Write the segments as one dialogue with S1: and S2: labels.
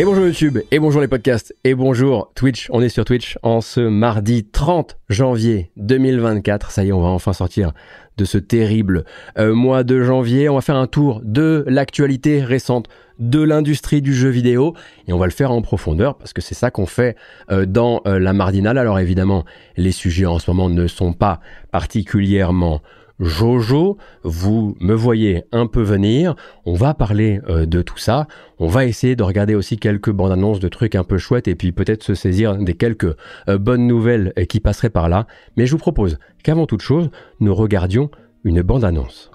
S1: Et bonjour YouTube, et bonjour les podcasts, et bonjour Twitch. On est sur Twitch en ce mardi 30 janvier 2024. Ça y est, on va enfin sortir de ce terrible euh, mois de janvier. On va faire un tour de l'actualité récente de l'industrie du jeu vidéo et on va le faire en profondeur parce que c'est ça qu'on fait euh, dans euh, la Mardinale. Alors évidemment, les sujets en ce moment ne sont pas particulièrement Jojo, vous me voyez un peu venir, on va parler euh, de tout ça, on va essayer de regarder aussi quelques bandes annonces de trucs un peu chouettes et puis peut-être se saisir des quelques euh, bonnes nouvelles euh, qui passeraient par là, mais je vous propose qu'avant toute chose, nous regardions une bande annonce.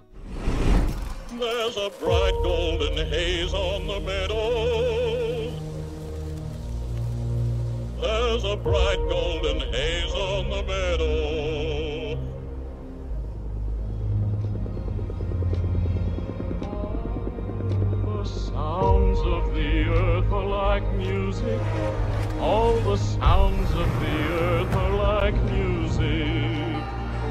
S1: Sounds of the earth are like music. All the sounds of the earth are like music.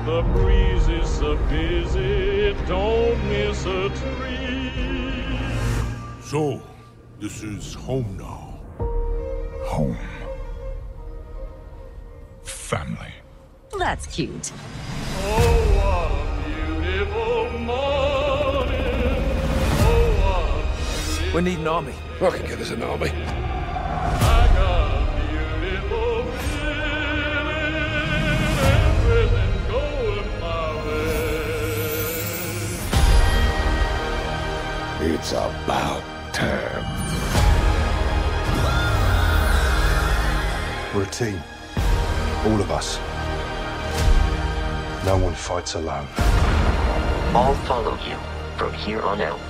S1: The breeze is so busy, don't miss a tree.
S2: So, this is home now.
S3: Home. Family.
S4: That's cute.
S2: Oh, what a beautiful morning.
S5: We need an army.
S2: I can get us an army.
S5: I got a beautiful feeling, going my
S3: way. It's about time.
S6: We're a team. All of us. No one fights alone.
S7: I'll follow you from here on out.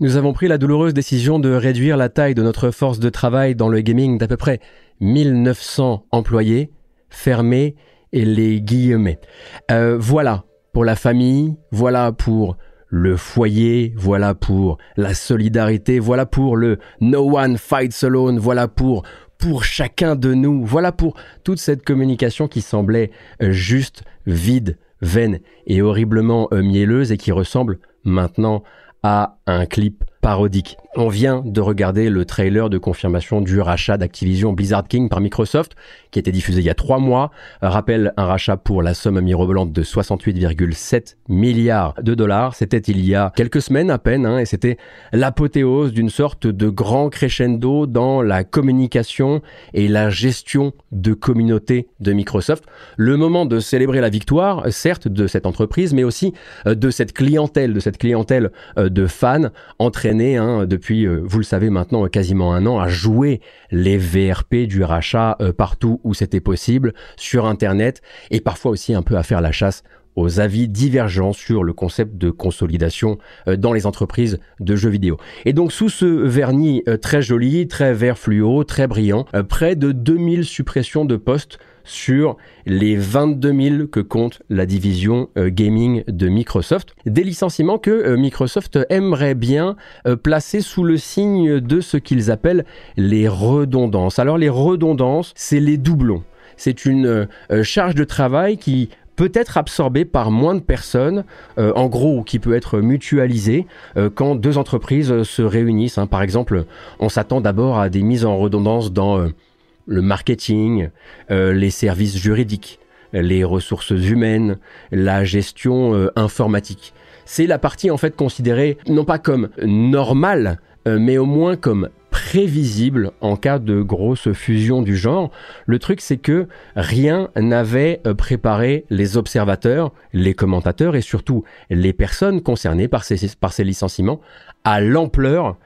S1: Nous avons pris la douloureuse décision de réduire la taille de notre force de travail dans le gaming d'à peu près 1900 employés, fermés et les guillemets. Euh, voilà pour la famille, voilà pour le foyer, voilà pour la solidarité, voilà pour le no one fights alone, voilà pour pour chacun de nous, voilà pour toute cette communication qui semblait euh, juste vide, vaine et horriblement euh, mielleuse et qui ressemble maintenant à un clip parodique. On vient de regarder le trailer de confirmation du rachat d'Activision Blizzard King par Microsoft, qui a été diffusé il y a trois mois. Rappelle un rachat pour la somme mirobolante de 68,7 milliards de dollars. C'était il y a quelques semaines à peine, hein, et c'était l'apothéose d'une sorte de grand crescendo dans la communication et la gestion de communauté de Microsoft. Le moment de célébrer la victoire, certes, de cette entreprise, mais aussi euh, de cette clientèle, de cette clientèle euh, de fans entraînés hein, euh, vous le savez maintenant, quasiment un an, à jouer les VRP du rachat partout où c'était possible, sur Internet, et parfois aussi un peu à faire la chasse aux avis divergents sur le concept de consolidation dans les entreprises de jeux vidéo. Et donc sous ce vernis très joli, très vert fluo, très brillant, près de 2000 suppressions de postes sur les 22 000 que compte la division euh, gaming de Microsoft. Des licenciements que euh, Microsoft aimerait bien euh, placer sous le signe de ce qu'ils appellent les redondances. Alors les redondances, c'est les doublons. C'est une charge de travail qui peut être absorbée par moins de personnes, en gros, qui peut être mutualisée quand deux entreprises se réunissent. Hein. Par exemple, on s'attend d'abord à des mises en redondance dans le marketing, euh, les services juridiques, les ressources humaines, la gestion euh, informatique. C'est la partie en fait considérée non pas comme normale, euh, mais au moins comme prévisible en cas de grosse fusion du genre. Le truc, c'est que rien n'avait préparé les observateurs, les commentateurs et surtout les personnes concernées par ces, par ces licenciements à l'ampleur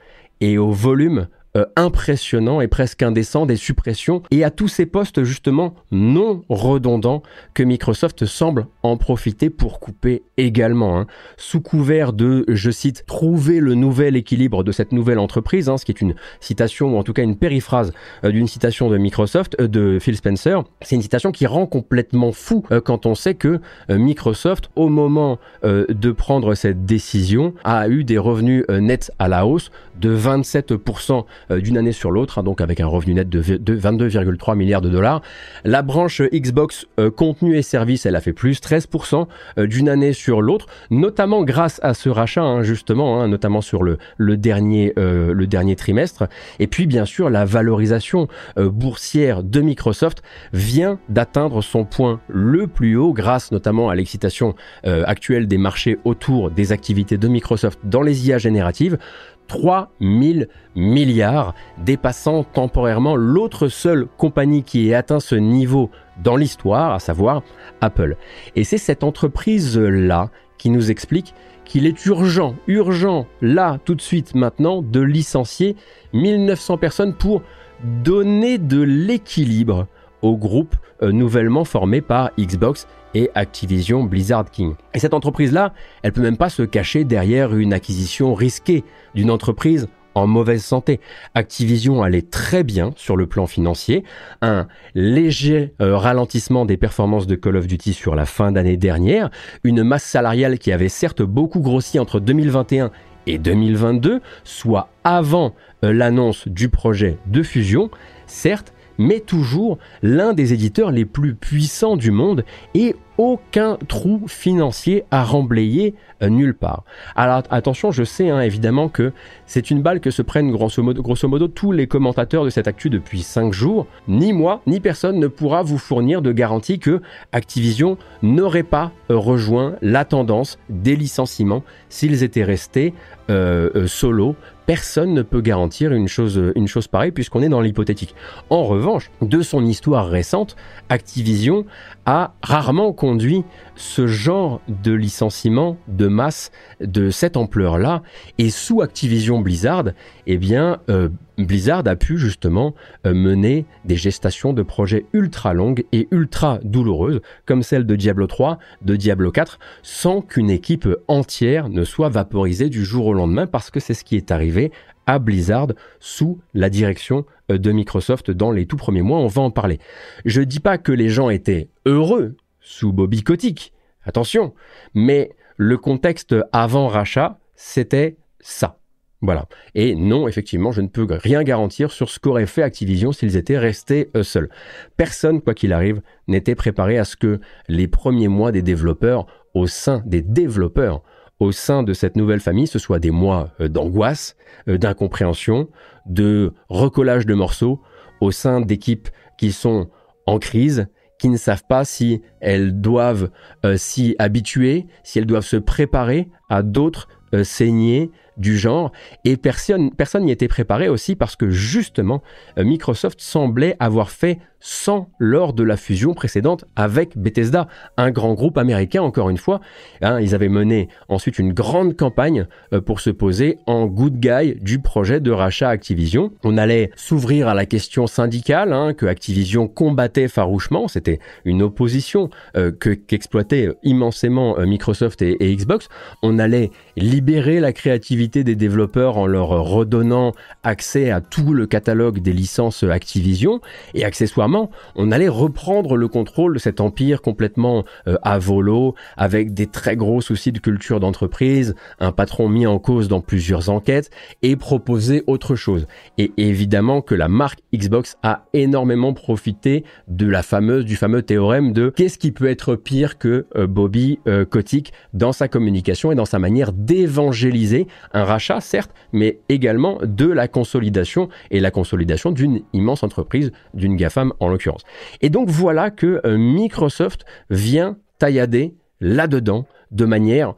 S1: et au volume euh, impressionnant et presque indécent des suppressions et à tous ces postes justement non redondants que Microsoft semble en profiter pour couper également. hein. Sous couvert de, je cite, trouver le nouvel équilibre de cette nouvelle entreprise, hein, ce qui est une citation ou en tout cas une périphrase euh, d'une citation de Microsoft, euh, de Phil Spencer. C'est une citation qui rend complètement fou quand on sait que Microsoft, au moment de prendre cette décision, a eu des revenus nets à la hausse de 27% euh, d'une année sur l'autre, hein, donc avec un revenu net de, v- de 22,3 milliards de dollars. La branche euh, Xbox euh, contenu et services, elle a fait plus 13% euh, d'une année sur l'autre, notamment grâce à ce rachat, hein, justement, hein, notamment sur le, dernier, euh, trimestre. Et puis, bien sûr, la valorisation euh, boursière de Microsoft vient d'atteindre son point le plus haut grâce notamment à l'excitation euh, actuelle des marchés autour des activités de Microsoft dans les IA génératives. 3 000 milliards, dépassant temporairement l'autre seule compagnie qui ait atteint ce niveau dans l'histoire, à savoir Apple. Et c'est cette entreprise-là qui nous explique qu'il est urgent, urgent, là, tout de suite, maintenant, de licencier 1900 personnes pour donner de l'équilibre au groupe euh, nouvellement formé par Xbox et Activision Blizzard King. Et cette entreprise-là, elle peut même pas se cacher derrière une acquisition risquée d'une entreprise en mauvaise santé. Activision allait très bien sur le plan financier, un léger euh, ralentissement des performances de Call of Duty sur la fin d'année dernière, une masse salariale qui avait certes beaucoup grossi entre 2021 et 2022, soit avant euh, l'annonce du projet de fusion, certes, mais toujours l'un des éditeurs les plus puissants du monde et aucun trou financier à remblayer euh, nulle part. Alors attention, je sais hein, évidemment que c'est une balle que se prennent grosso modo, tous les commentateurs de cette actu depuis 5 jours. Ni moi, ni personne ne pourra vous fournir de garantie que Activision n'aurait pas euh, rejoint la tendance des licenciements s'ils étaient restés euh, euh, solo. Personne ne peut garantir chose, une chose pareille puisqu'on est dans l'hypothétique. En revanche, de son histoire récente, Activision a rarement conduit ce genre de licenciement de masse de cette ampleur-là. Et sous Activision Blizzard, eh bien, euh, Blizzard a pu justement euh, mener des gestations de projets ultra longues et ultra douloureuses, comme celle de Diablo 3, de Diablo 4, sans qu'une équipe entière ne soit vaporisée du jour au lendemain, parce que c'est ce qui est arrivé à Blizzard sous la direction euh, de Microsoft dans les tout premiers mois. On va en parler. Je dis pas que les gens étaient heureux sous Bobby Kotick, attention, mais le contexte avant rachat, c'était ça. Voilà. Et non, effectivement, je ne peux rien garantir sur ce qu'aurait fait Activision s'ils étaient restés euh, seuls. Personne, quoi qu'il arrive, n'était préparé à ce que les premiers mois des développeurs, au sein des développeurs, au sein de cette nouvelle famille, ce soit des mois euh, d'angoisse, euh, d'incompréhension, de recollage de morceaux, au sein d'équipes qui sont en crise, qui ne savent pas si elles doivent euh, s'y habituer, si elles doivent se préparer à d'autres euh, saignées du genre. Et personne n'y était préparé aussi parce que justement, euh, Microsoft semblait avoir fait sans lors de la fusion précédente avec Bethesda, un grand groupe américain encore une fois. Hein, ils avaient mené ensuite une grande campagne euh, pour se poser en good guy du projet de rachat Activision. On allait s'ouvrir à la question syndicale hein, que Activision combattait farouchement. C'était une opposition euh, que qu'exploitait immensément euh, Microsoft et Xbox. On allait libérer la créativité des développeurs en leur redonnant accès à tout le catalogue des licences Activision et accessoirement on allait reprendre le contrôle de cet empire complètement euh, à volo avec des très gros soucis de culture d'entreprise, un patron mis en cause dans plusieurs enquêtes et proposer autre chose. Et évidemment que la marque Xbox a énormément profité de la fameuse du fameux théorème de qu'est-ce qui peut être pire que euh, Bobby euh, Kotick dans sa communication et dans sa manière d'évangéliser un rachat certes, mais également de la consolidation et la consolidation d'une immense entreprise, d'une GAFAM en l'occurrence. Et donc voilà que euh, Microsoft vient taillader là-dedans de manière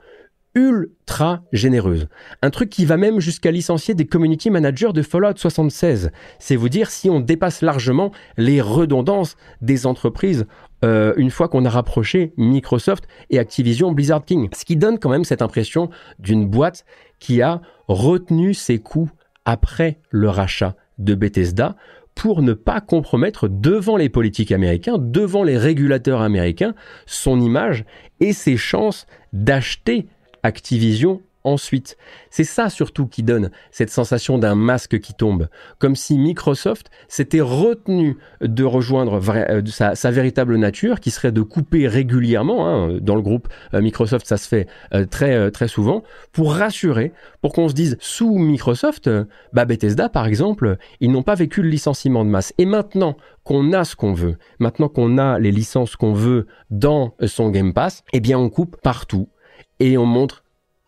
S1: ultra généreuse. Un truc qui va même jusqu'à licencier des community managers de Fallout 76. C'est vous dire si on dépasse largement les redondances des entreprises euh, une fois qu'on a rapproché Microsoft et Activision Blizzard King. Ce qui donne quand même cette impression d'une boîte qui a retenu ses coûts après le rachat de Bethesda pour ne pas compromettre devant les politiques américains, devant les régulateurs américains, son image et ses chances d'acheter Activision ensuite. C'est ça surtout qui donne cette sensation d'un masque qui tombe, comme si Microsoft s'était retenu de rejoindre euh, sa, véritable nature, qui serait de couper régulièrement. Hein, dans le groupe euh, Microsoft, ça se fait euh, très très souvent pour rassurer, pour qu'on se dise sous Microsoft, bah Bethesda par exemple, ils n'ont pas vécu le licenciement de masse. Et maintenant qu'on a ce qu'on veut, maintenant qu'on a les licences qu'on veut dans son Game Pass, eh bien on coupe partout et on montre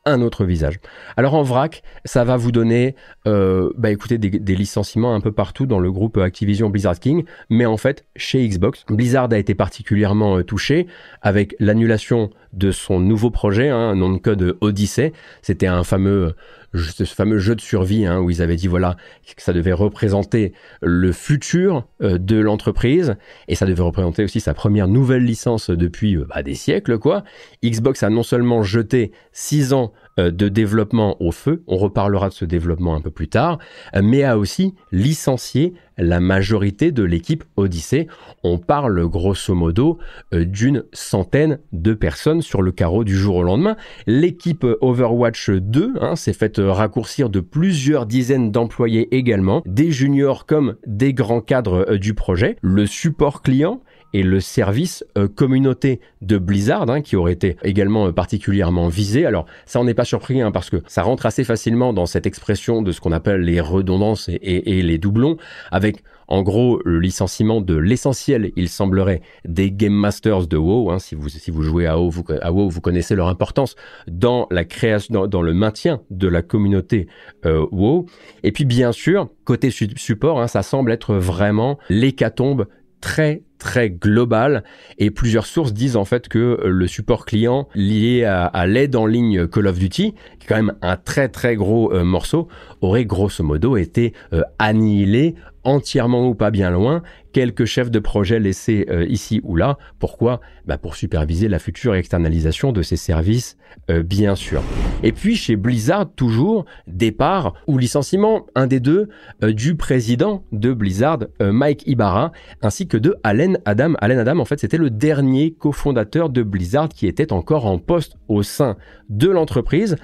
S1: un autre visage. Alors en vrac, ça va vous donner, euh, bah écoutez, des, licenciements un peu partout dans le groupe Activision Blizzard King, mais en fait chez Xbox, Blizzard a été particulièrement euh, touché avec l'annulation de son nouveau projet, hein, un nom de code Odyssey. C'était un fameux ce fameux jeu de survie hein, où ils avaient dit voilà que ça devait représenter le futur euh, de l'entreprise et ça devait représenter aussi sa première nouvelle licence depuis euh, bah, des siècles quoi. Xbox a non seulement jeté six ans euh, de développement au feu, on reparlera de ce développement un peu plus tard, mais a aussi licencié la majorité de l'équipe Odyssey. On parle grosso modo euh, d'une centaine de personnes sur le carreau du jour au lendemain. L'équipe Overwatch 2 hein, s'est faite raccourcir de plusieurs dizaines d'employés également, des juniors comme des grands cadres euh, du projet. Le support client et le service euh, communauté de Blizzard, hein, qui aurait été également euh, particulièrement visé. Alors ça, on n'est pas surpris, hein, parce que ça rentre assez facilement dans cette expression de ce qu'on appelle les redondances et, les doublons, avec en gros le licenciement de l'essentiel, il semblerait, des Game Masters de WoW. Hein, si, vous, si vous jouez à WoW, vous, à WoW, vous connaissez leur importance dans la création, dans, le maintien de la communauté euh, WoW. Et puis bien sûr, côté support, ça semble être vraiment l'hécatombe très très global. Et plusieurs sources disent en fait que euh, le support client lié à, l'aide en ligne Call of Duty, qui est quand même un très très gros euh, morceau, aurait grosso modo été euh, annihilé entièrement ou pas bien loin, quelques chefs de projet laissés euh, ici ou là. Pourquoi? Bah Pour superviser la future externalisation de ces services, euh, bien sûr. Et puis chez Blizzard, toujours, départ ou licenciement, un des deux, euh, du président de Blizzard, Mike Ibarra, ainsi que de Allen Adam. Allen Adam, en fait, c'était le dernier cofondateur de Blizzard qui était encore en poste au sein de l'entreprise.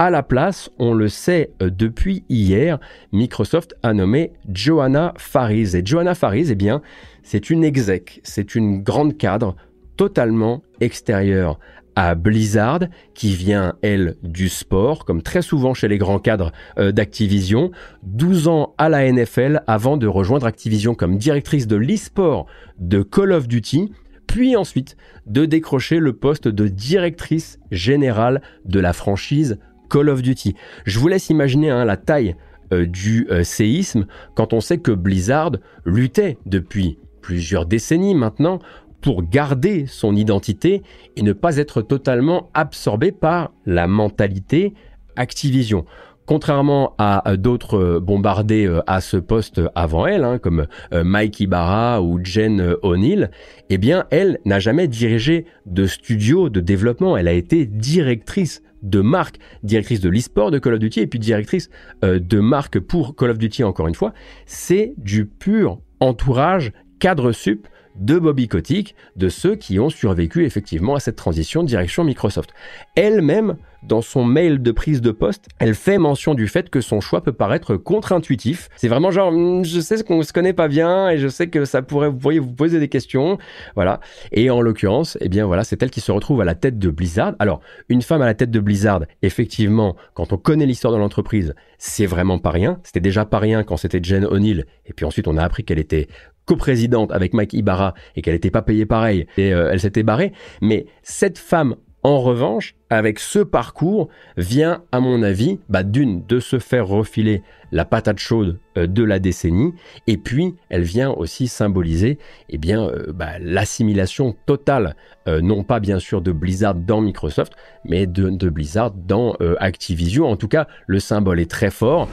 S1: À la place, on le sait euh, depuis hier, Microsoft a nommé Johanna Faris. Et Johanna Faris, eh bien, c'est une exec, c'est une grande cadre totalement extérieure à Blizzard, qui vient, elle, du sport, comme très souvent chez les grands cadres euh, d'Activision. 12 ans à la NFL avant de rejoindre Activision comme directrice de l'e-sport de Call of Duty puis ensuite de décrocher le poste de directrice générale de la franchise Call of Duty. Je vous laisse imaginer hein, la taille euh, du euh, séisme quand on sait que Blizzard luttait depuis plusieurs décennies maintenant pour garder son identité et ne pas être totalement absorbé par la mentalité Activision. Contrairement à d'autres euh, bombardés à ce poste avant elle, hein, comme Mike Ibarra ou Jen O'Neill, eh elle n'a jamais dirigé de studio de développement. Elle a été directrice de marque, directrice de l'e-sport de Call of Duty et puis directrice euh, de marque pour Call of Duty encore une fois, c'est du pur entourage cadre sup de Bobby Kotick, de ceux qui ont survécu effectivement à cette transition direction Microsoft. Elle-même, dans son mail de prise de poste, elle fait mention du fait que son choix peut paraître contre-intuitif. C'est vraiment genre, hmm, je sais qu'on se connaît pas bien et je sais que ça pourrait, vous vous poser des questions. Voilà. Et en l'occurrence, eh bien voilà, c'est elle qui se retrouve à la tête de Blizzard. Alors, une femme à la tête de Blizzard, effectivement, quand on connaît l'histoire de l'entreprise, c'est vraiment pas rien. C'était déjà pas rien quand c'était Jen O'Neill. Et puis ensuite, on a appris qu'elle était coprésidente avec Mike Ibarra et qu'elle n'était pas payée pareil et euh, elle s'était barrée. Mais cette femme, en revanche, avec ce parcours, vient, à mon avis, bah, d'une, de se faire refiler la patate chaude euh, de la décennie, et puis elle vient aussi symboliser eh bien, euh, bah, l'assimilation totale, euh, non pas bien sûr de Blizzard dans Microsoft, mais de, Blizzard dans Activision. En tout cas, le symbole est très fort.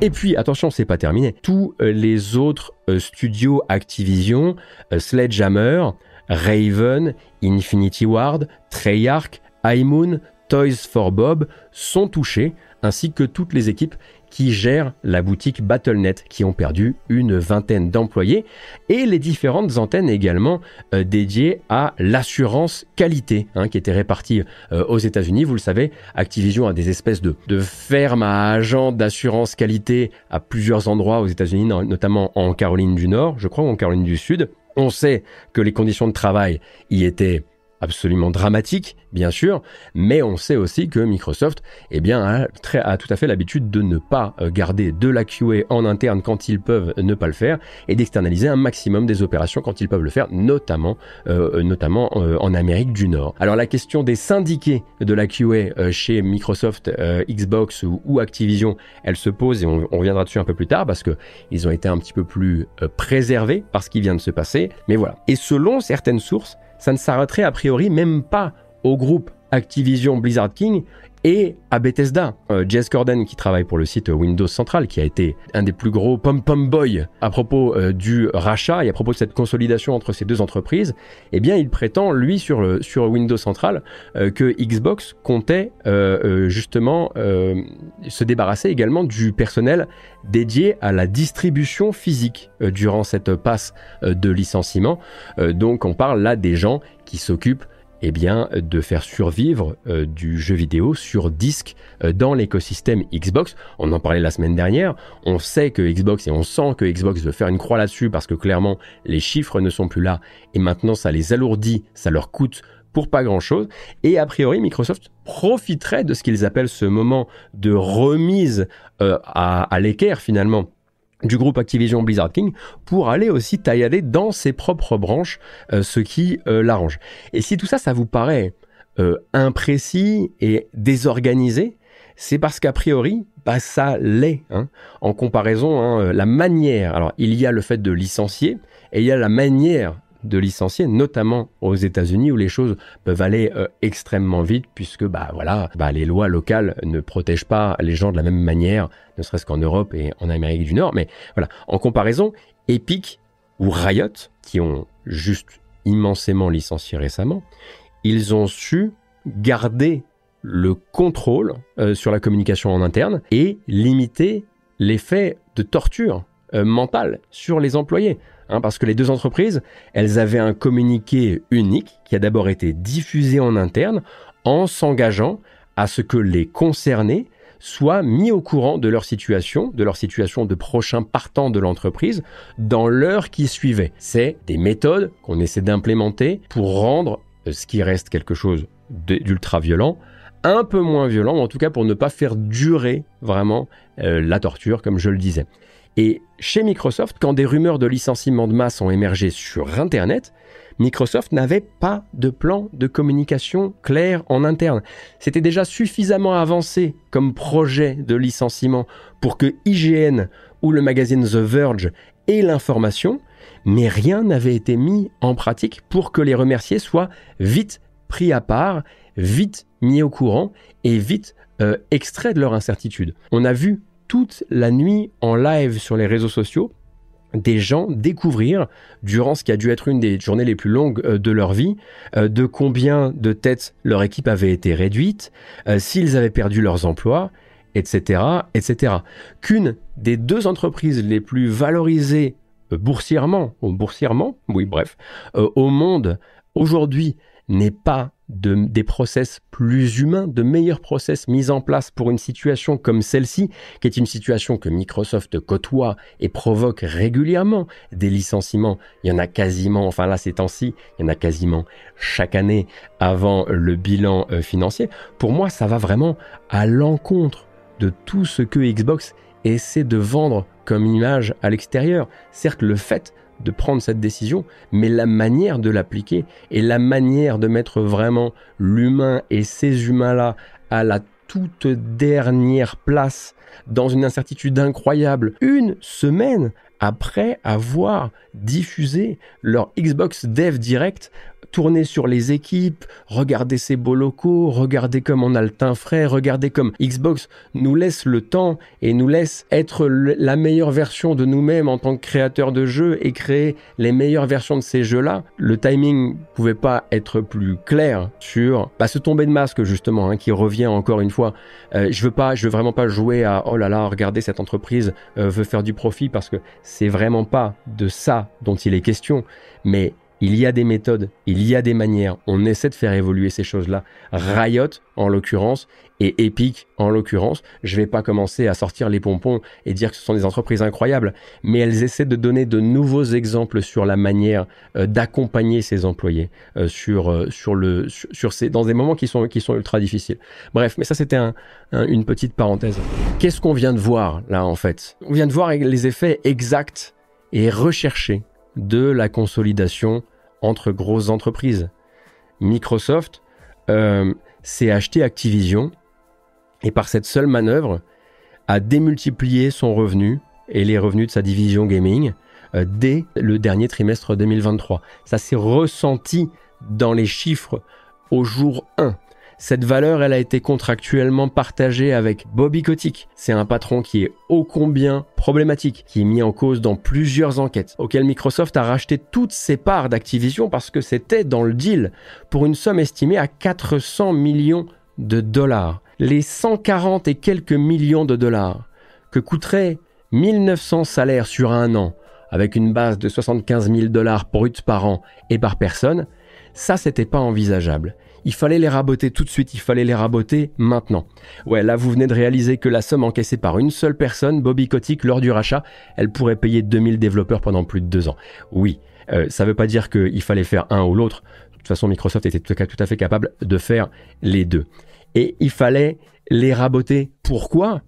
S1: Et puis, attention, c'est pas terminé. Tous les autres studios Activision, Sledgehammer, Raven, Infinity Ward, Treyarch, High Toys for Bob sont touchés, ainsi que toutes les équipes qui gèrent la boutique BattleNet, qui ont perdu une vingtaine d'employés, et les différentes antennes également euh, dédiées à l'assurance qualité, hein, qui étaient réparties euh, aux États-Unis. Vous le savez, Activision a des espèces de, de fermes à agents d'assurance qualité à plusieurs endroits aux États-Unis, no- notamment en Caroline du Nord, je crois, ou en Caroline du Sud. On sait que les conditions de travail y étaient absolument dramatique, bien sûr, mais on sait aussi que Microsoft eh bien, a, tout à fait l'habitude de ne pas euh, garder de la QA en interne quand ils peuvent ne pas le faire et d'externaliser un maximum des opérations quand ils peuvent le faire, notamment, euh, notamment euh, en Amérique du Nord. Alors la question des syndiqués de la QA chez Microsoft, Xbox ou, Activision, elle se pose et on, on reviendra dessus un peu plus tard parce que ils ont été un petit peu plus préservés par ce qui vient de se passer. Mais voilà. Et selon certaines sources, ça ne s'arrêterait a priori même pas au groupe Activision Blizzard King et à Bethesda. Euh, Jess Corden, qui travaille pour le site Windows Central, qui a été un des plus gros pom-pom boy à propos euh, du rachat et à propos de cette consolidation entre ces deux entreprises, eh bien, il prétend, lui, sur, Windows Central, euh, que Xbox comptait euh, justement se débarrasser également du personnel dédié à la distribution physique durant cette passe de licenciement. Donc, on parle là des gens qui s'occupent eh bien, de faire survivre euh, du jeu vidéo sur disque euh, dans l'écosystème Xbox. On en parlait la semaine dernière. On sait que Xbox et on sent que Xbox veut faire une croix là-dessus parce que clairement les chiffres ne sont plus là et maintenant ça les alourdit, ça leur coûte pour pas grand chose. Et a priori, Microsoft profiterait de ce qu'ils appellent ce moment de remise euh, à, à l'équerre finalement du groupe Activision Blizzard King pour aller aussi taillader dans ses propres branches euh, ce qui euh, l'arrange. Et si tout ça, ça vous paraît euh, imprécis et désorganisé, c'est parce qu'a priori, bah, ça l'est. hein. En comparaison, hein, la manière, alors il y a le fait de licencier et il y a la manière de licencier, notamment aux États-Unis où les choses peuvent aller euh, extrêmement vite puisque bah voilà, bah, les lois locales ne protègent pas les gens de la même manière, ne serait-ce qu'en Europe et en Amérique du Nord. Mais voilà, en comparaison, Epic ou Riot, qui ont juste immensément licencié récemment, ils ont su garder le contrôle euh, sur la communication en interne et limiter l'effet de torture euh, mentale sur les employés. Hein, parce que les deux entreprises, elles avaient un communiqué unique qui a d'abord été diffusé en interne en s'engageant à ce que les concernés soient mis au courant de leur situation, de leur situation de prochains partants de l'entreprise, dans l'heure qui suivait. C'est des méthodes qu'on essaie d'implémenter pour rendre euh, ce qui reste quelque chose d'ultra violent un peu moins violent, en tout cas pour ne pas faire durer vraiment euh, la torture, comme je le disais. Et chez Microsoft, quand des rumeurs de licenciement de masse ont émergé sur Internet, Microsoft n'avait pas de plan de communication clair en interne. C'était déjà suffisamment avancé comme projet de licenciement pour que IGN ou le magazine The Verge aient l'information, mais rien n'avait été mis en pratique pour que les remerciés soient vite pris à part, vite mis au courant et vite euh, extraits de leur incertitude. On a vu toute la nuit en live sur les réseaux sociaux des gens découvrir, durant ce qui a dû être une des journées les plus longues euh, de leur vie, euh, de combien de têtes leur équipe avait été réduite, euh, s'ils avaient perdu leurs emplois, etc., etc. Qu'une des deux entreprises les plus valorisées boursièrement, ou boursièrement, oui, bref, au monde aujourd'hui n'est pas de, des process plus humains, de meilleurs process mis en place pour une situation comme celle-ci, qui est une situation que Microsoft côtoie et provoque régulièrement. Des licenciements, il y en a quasiment, enfin là ces temps-ci, il y en a quasiment chaque année avant le bilan euh, financier. Pour moi, ça va vraiment à l'encontre de tout ce que Xbox essaie de vendre comme image à l'extérieur. Certes, le fait de prendre cette décision, mais la manière de l'appliquer et la manière de mettre vraiment l'humain et ces humains-là à la toute dernière place dans une incertitude incroyable, une semaine après avoir diffusé leur Xbox Dev Direct tourner sur les équipes, regarder ces beaux locaux, regarder comme on a le teint frais, regarder comme Xbox nous laisse le temps et nous laisse être la meilleure version de nous-mêmes en tant que créateurs de jeux et créer les meilleures versions de ces jeux-là. Le timing pouvait pas être plus clair sur bah, ce tombé de masque justement hein, qui revient encore une fois. Euh, je veux pas, je veux vraiment pas jouer à oh là là, regardez cette entreprise euh, veut faire du profit parce que c'est vraiment pas de ça dont il est question, mais il y a des méthodes, il y a des manières, on essaie de faire évoluer ces choses-là. Riot, en l'occurrence, et Epic, en l'occurrence, je vais pas commencer à sortir les pompons et dire que ce sont des entreprises incroyables, mais elles essaient de donner de nouveaux exemples sur la manière euh, d'accompagner ces employés euh, sur, euh, sur le, sur, ces, dans des moments qui sont, qui sont ultra difficiles. Bref, mais ça c'était un, une petite parenthèse. Qu'est-ce qu'on vient de voir là en fait? On vient de voir les effets exacts et recherchés de la consolidation entre grosses entreprises. Microsoft euh, s'est acheté Activision et par cette seule manœuvre a démultiplié son revenu et les revenus de sa division gaming euh, dès le dernier trimestre 2023. Ça s'est ressenti dans les chiffres au jour 1. Cette valeur, elle a été contractuellement partagée avec Bobby Kotick. C'est un patron qui est ô combien problématique, qui est mis en cause dans plusieurs enquêtes, auxquelles Microsoft a racheté toutes ses parts d'Activision parce que c'était dans le deal pour une somme estimée à 400 millions de dollars. Les 140 et quelques millions de dollars que coûterait 1900 salaires sur un an, avec une base de 75 000 dollars bruts par an et par personne, ça c'était pas envisageable il fallait les raboter tout de suite, il fallait les raboter maintenant. Ouais, là vous venez de réaliser que la somme encaissée par une seule personne, Bobby Kotick, lors du rachat, elle pourrait payer 2000 développeurs pendant plus de deux ans. Oui, euh, ça veut pas dire qu'il fallait faire un ou l'autre. De toute façon, Microsoft était tout à fait capable de faire les deux. Et il fallait les raboter. Pourquoi?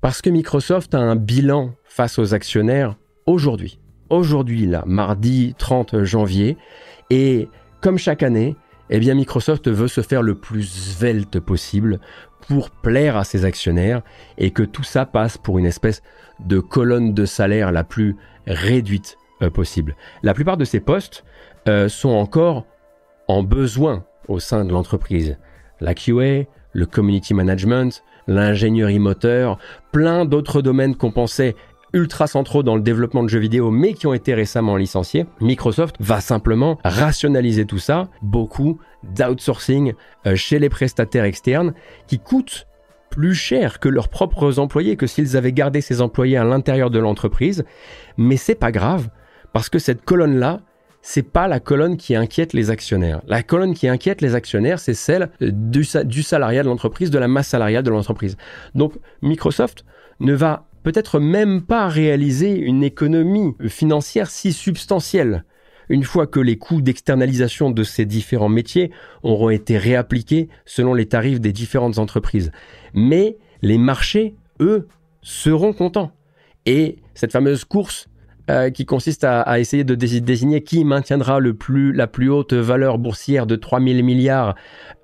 S1: Parce que Microsoft a un bilan face aux actionnaires aujourd'hui. Aujourd'hui, là, mardi 30 janvier. Et comme chaque année, eh bien Microsoft veut se faire le plus svelte possible pour plaire à ses actionnaires et que tout ça passe pour une espèce de colonne de salaire la plus réduite euh, possible. La plupart de ces postes euh, sont encore en besoin au sein de l'entreprise. La QA, le community management, l'ingénierie moteur, plein d'autres domaines qu'on pensait ultra centraux dans le développement de jeux vidéo, mais qui ont été récemment licenciés, Microsoft va simplement rationaliser tout ça, beaucoup d'outsourcing euh, chez les prestataires externes, qui coûtent plus cher que leurs propres employés, que s'ils avaient gardé ces employés à l'intérieur de l'entreprise. Mais c'est pas grave, parce que cette colonne-là, c'est pas la colonne qui inquiète les actionnaires. La colonne qui inquiète les actionnaires, c'est celle du, du salariat de l'entreprise, de la masse salariale de l'entreprise. Donc Microsoft ne va peut-être même pas réaliser une économie financière si substantielle. Une fois que les coûts d'externalisation de ces différents métiers auront été réappliqués selon les tarifs des différentes entreprises. Mais les marchés, eux, seront contents. Et cette fameuse course euh, qui consiste à, essayer de désigner qui maintiendra la plus haute valeur boursière de 3000 milliards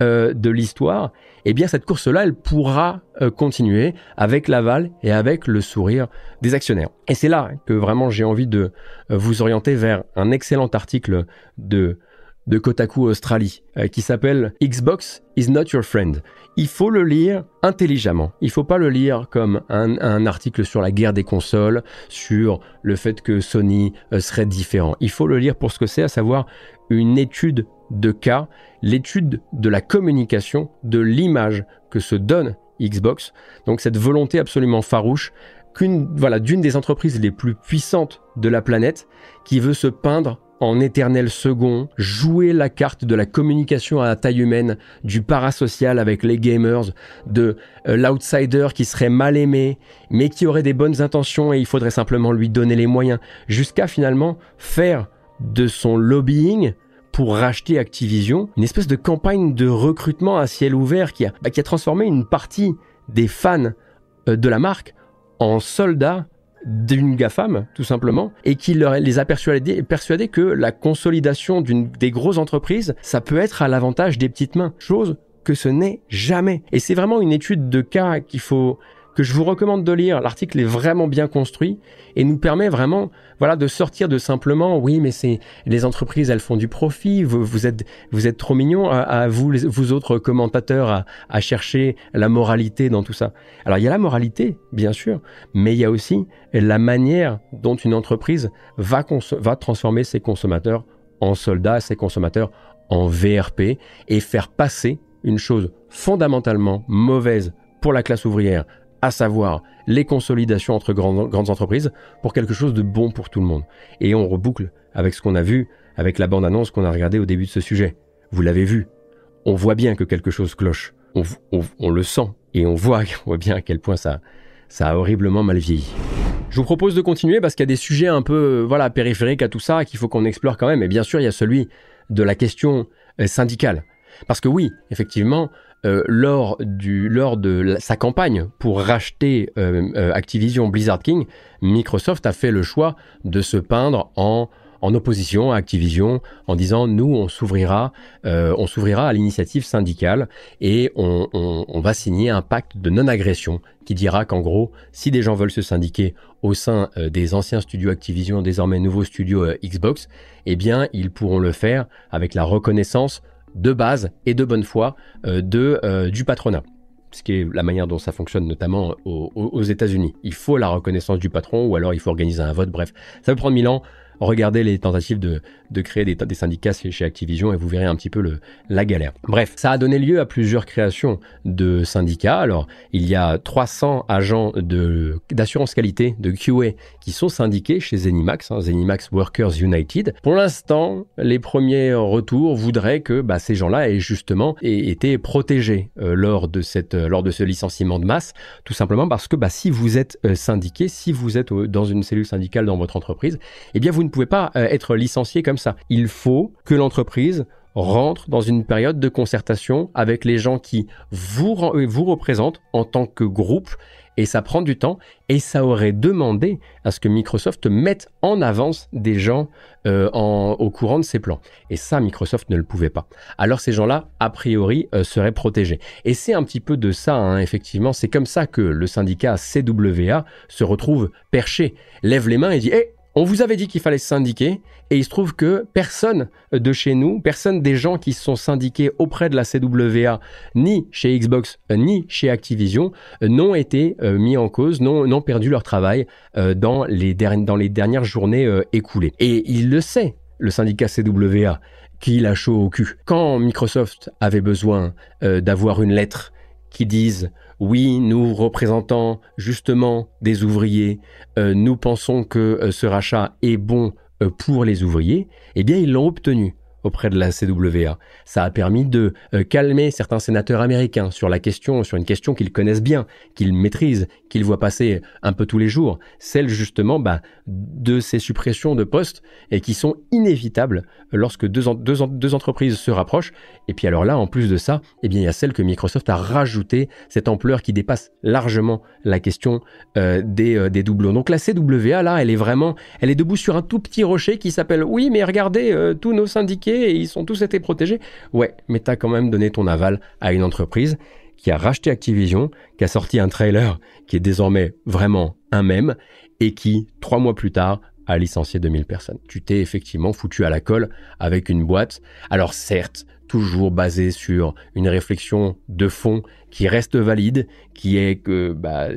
S1: euh, de l'histoire, eh bien cette course-là, elle pourra euh, continuer avec l'aval et avec le sourire des actionnaires. Et c'est là que vraiment j'ai envie de vous orienter vers un excellent article de de Kotaku Australie qui s'appelle Xbox is not your friend il faut le lire intelligemment. Il faut pas le lire comme un, article sur la guerre des consoles, sur le fait que Sony euh, serait différent. Il faut le lire pour ce que c'est, à savoir une étude de cas, l'étude de la communication, de l'image que se donne Xbox. Donc cette volonté absolument farouche qu'une voilà d'une des entreprises les plus puissantes de la planète qui veut se peindre en éternel second, jouer la carte de la communication à taille humaine, du parasocial avec les gamers, de euh, l'outsider qui serait mal aimé, mais qui aurait des bonnes intentions et il faudrait simplement lui donner les moyens, jusqu'à finalement faire de son lobbying pour racheter Activision, une espèce de campagne de recrutement à ciel ouvert qui a, transformé une partie des fans euh, de la marque en soldats d'une GAFAM, tout simplement, et qui leur, les a persuadés, persuadés que la consolidation des grosses entreprises, ça peut être à l'avantage des petites mains. Chose que ce n'est jamais. Et c'est vraiment une étude de cas qu'il faut, que je vous recommande de lire. L'article est vraiment bien construit et nous permet vraiment, voilà, de sortir de simplement, oui, mais c'est les entreprises, elles font du profit. Vous, êtes, vous êtes trop mignons à, vous, vous autres commentateurs, à, chercher la moralité dans tout ça. Alors il y a la moralité, bien sûr, mais il y a aussi la manière dont une entreprise va transformer ses consommateurs en soldats, ses consommateurs en VRP et faire passer une chose fondamentalement mauvaise pour la classe ouvrière, à savoir les consolidations entre grandes, grandes entreprises, pour quelque chose de bon pour tout le monde. Et on reboucle avec ce qu'on a vu, avec la bande-annonce qu'on a regardée au début de ce sujet. Vous l'avez vu, on voit bien que quelque chose cloche. On, on- le sent et on voit, on voit bien à quel point ça, ça a horriblement mal vieilli. Je vous propose de continuer parce qu'il y a des sujets un peu euh, voilà, périphériques à tout ça qu'il faut qu'on explore quand même. Et bien sûr, il y a celui de la question euh, syndicale. Parce que oui, effectivement, euh, lors, de sa campagne pour racheter euh, euh, Activision Blizzard King, Microsoft a fait le choix de se peindre en, opposition à Activision, en disant nous, on s'ouvrira, on s'ouvrira à l'initiative syndicale et on, va signer un pacte de non-agression qui dira qu'en gros, si des gens veulent se syndiquer au sein des anciens studios Activision, désormais nouveaux studios Xbox, eh bien, ils pourront le faire avec la reconnaissance de base et de bonne foi euh, de, euh, du patronat. Ce qui est la manière dont ça fonctionne, notamment aux, États-Unis. Il faut la reconnaissance du patron ou alors il faut organiser un vote. Bref, ça peut prendre mille ans. Regardez les tentatives de, de créer des, syndicats chez Activision et vous verrez un petit peu la galère. Bref, ça a donné lieu à plusieurs créations de syndicats. Alors, il y a 300 agents d'assurance qualité, de QA, qui sont syndiqués chez Zenimax, hein, Zenimax Workers United. Pour l'instant, les premiers retours voudraient que bah, ces gens-là aient justement été protégés euh, lors, de cette, euh, lors de ce licenciement de masse, tout simplement parce que bah, si vous êtes euh, syndiqué, si vous êtes dans une cellule syndicale dans votre entreprise, eh bien vous ne pouvez pas être licencié comme Il faut que l'entreprise rentre dans une période de concertation avec les gens qui euh, vous représentent en tant que groupe et ça prend du temps et ça aurait demandé à ce que Microsoft mette en avance des gens euh, au courant de ses plans. Et ça, Microsoft ne le pouvait pas. Alors ces gens-là, a priori, euh, seraient protégés. Et c'est un petit peu de ça, hein, effectivement. C'est comme ça que le syndicat CWA se retrouve perché, lève les mains et dit Eh, on vous avait dit qu'il fallait se syndiquer, et il se trouve que personne de chez nous, personne des gens qui se sont syndiqués auprès de la CWA, ni chez Xbox, ni chez Activision, n'ont été euh, mis en cause, n'ont perdu leur travail euh, dans, les dans les dernières journées euh, écoulées. Et il le sait, le syndicat CWA, qu'il a chaud au cul. Quand Microsoft avait besoin d'avoir une lettre qui dise oui, nous représentons justement des ouvriers, euh, nous pensons que euh, ce rachat est bon euh, pour les ouvriers, eh bien ils l'ont obtenu auprès de la CWA. Ça a permis de euh, calmer certains sénateurs américains sur la question, sur une question qu'ils connaissent bien, qu'ils maîtrisent, qu'ils voient passer un peu tous les jours, celle justement bah, de ces suppressions de postes et qui sont inévitables lorsque deux, en- deux, en- deux entreprises se rapprochent. Et puis alors là, en plus de ça, eh bien il y a celle que Microsoft a rajouté cette ampleur qui dépasse largement la question euh, des, euh, des doublons. Donc la CWA là, elle est vraiment, elle est debout sur un tout petit rocher qui s'appelle oui, mais regardez, tous nos syndiqués, ils sont tous été protégés. Ouais, mais t'as quand même donné ton aval à une entreprise qui a racheté Activision, qui a sorti un trailer qui est désormais vraiment un mème et qui, trois mois plus tard, a licencié 2000 personnes. Tu t'es effectivement foutu à la colle avec une boîte. Alors certes, toujours basée sur une réflexion de fond qui reste valide, qui est que bah,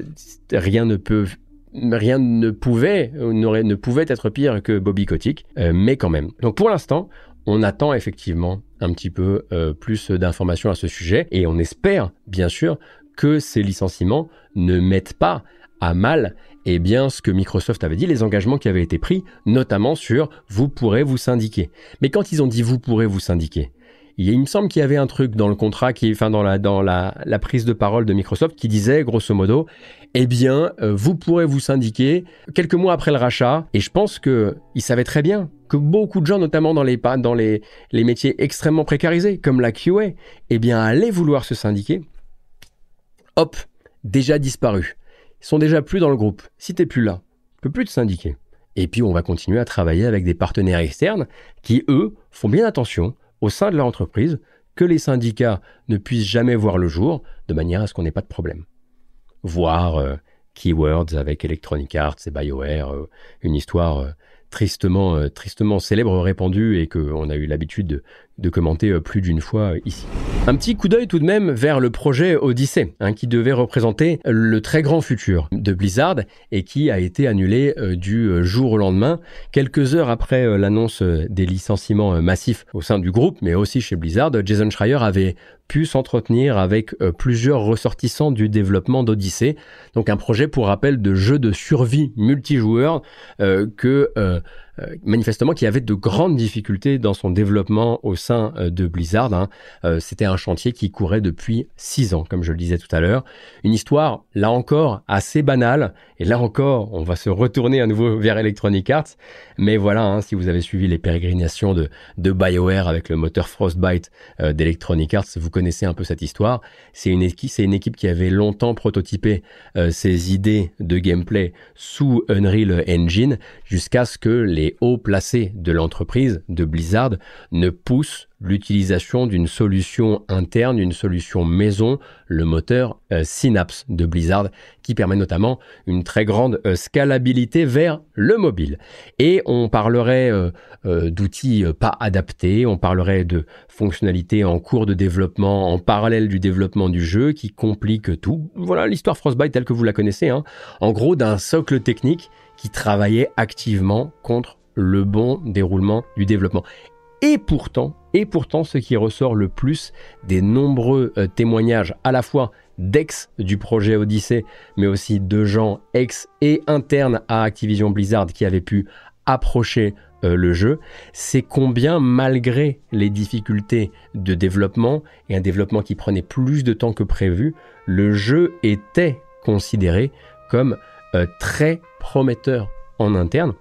S1: rien ne peut rien ne pouvait ne pouvait être pire que Bobby Kotick, euh, mais quand même. Donc pour l'instant, on attend effectivement un petit peu euh, plus d'informations à ce sujet et on espère bien sûr que ces licenciements ne mettent pas à mal eh bien, ce que Microsoft avait dit, les engagements qui avaient été pris, notamment sur vous pourrez vous syndiquer. Mais quand ils ont dit vous pourrez vous syndiquer, il, me semble qu'il y avait un truc dans le contrat, qui, enfin dans la, la, prise de parole de Microsoft qui disait grosso modo, eh bien, euh, vous pourrez vous syndiquer quelques mois après le rachat. Et je pense que ils savaient très bien que beaucoup de gens, notamment dans les dans les, métiers extrêmement précarisés, comme la QA, eh bien, allaient vouloir se syndiquer. Hop, déjà disparu. Ils sont déjà plus dans le groupe. Si t'es plus là, tu peux plus te syndiquer. Et puis, on va continuer à travailler avec des partenaires externes qui, eux, font bien attention au sein de leur entreprise que les syndicats ne puissent jamais voir le jour de manière à ce qu'on n'ait pas de problème. voire euh, Keywords avec Electronic Arts et BioWare, euh, une histoire euh, tristement, euh, tristement célèbre, répandue et qu'on a eu l'habitude de, de commenter euh, plus d'une fois euh, ici. Un petit coup d'œil tout de même vers le projet Odyssey, hein, qui devait représenter le très grand futur de Blizzard et qui a été annulé euh, du jour au lendemain, quelques heures après l'annonce des licenciements massifs au sein du groupe, mais aussi chez Blizzard. Jason Schreier avait pu s'entretenir avec plusieurs ressortissants du développement d'Odyssey, donc un projet pour rappel de jeu de survie multijoueur que euh, manifestement qui avait de grandes difficultés dans son développement au sein euh, de Blizzard. hein. Euh, C'était un chantier qui courait depuis six ans, comme je le disais tout à l'heure. Une histoire, là encore, assez banale. Et là encore, on va se retourner à nouveau vers Electronic Arts. Mais voilà, hein, si vous avez suivi les pérégrinations de, de BioWare avec le moteur Frostbite d'Electronic Arts, vous connaissez un peu cette histoire. C'est une une équipe qui avait longtemps prototypé ses idées de gameplay sous Unreal Engine jusqu'à ce que les hauts placés de l'entreprise de Blizzard ne poussent l'utilisation d'une solution interne, une solution maison, le moteur euh, Synapse de Blizzard, qui permet notamment une très grande euh, scalabilité vers le mobile. Et on parlerait euh, d'outils pas adaptés, on parlerait de fonctionnalités en cours de développement, en parallèle du développement du jeu, qui compliquent tout. Voilà l'histoire Frostbite telle que vous la connaissez. hein. En gros, d'un socle technique qui travaillait activement contre le bon déroulement du développement. Et pourtant, et ce qui ressort le plus des nombreux euh, témoignages à la fois d'ex du projet Odyssey, mais aussi de gens ex et internes à Activision Blizzard qui avaient pu approcher euh, le jeu, c'est combien malgré les difficultés de développement et un développement qui prenait plus de temps que prévu, le jeu était considéré comme euh, très prometteur en interne?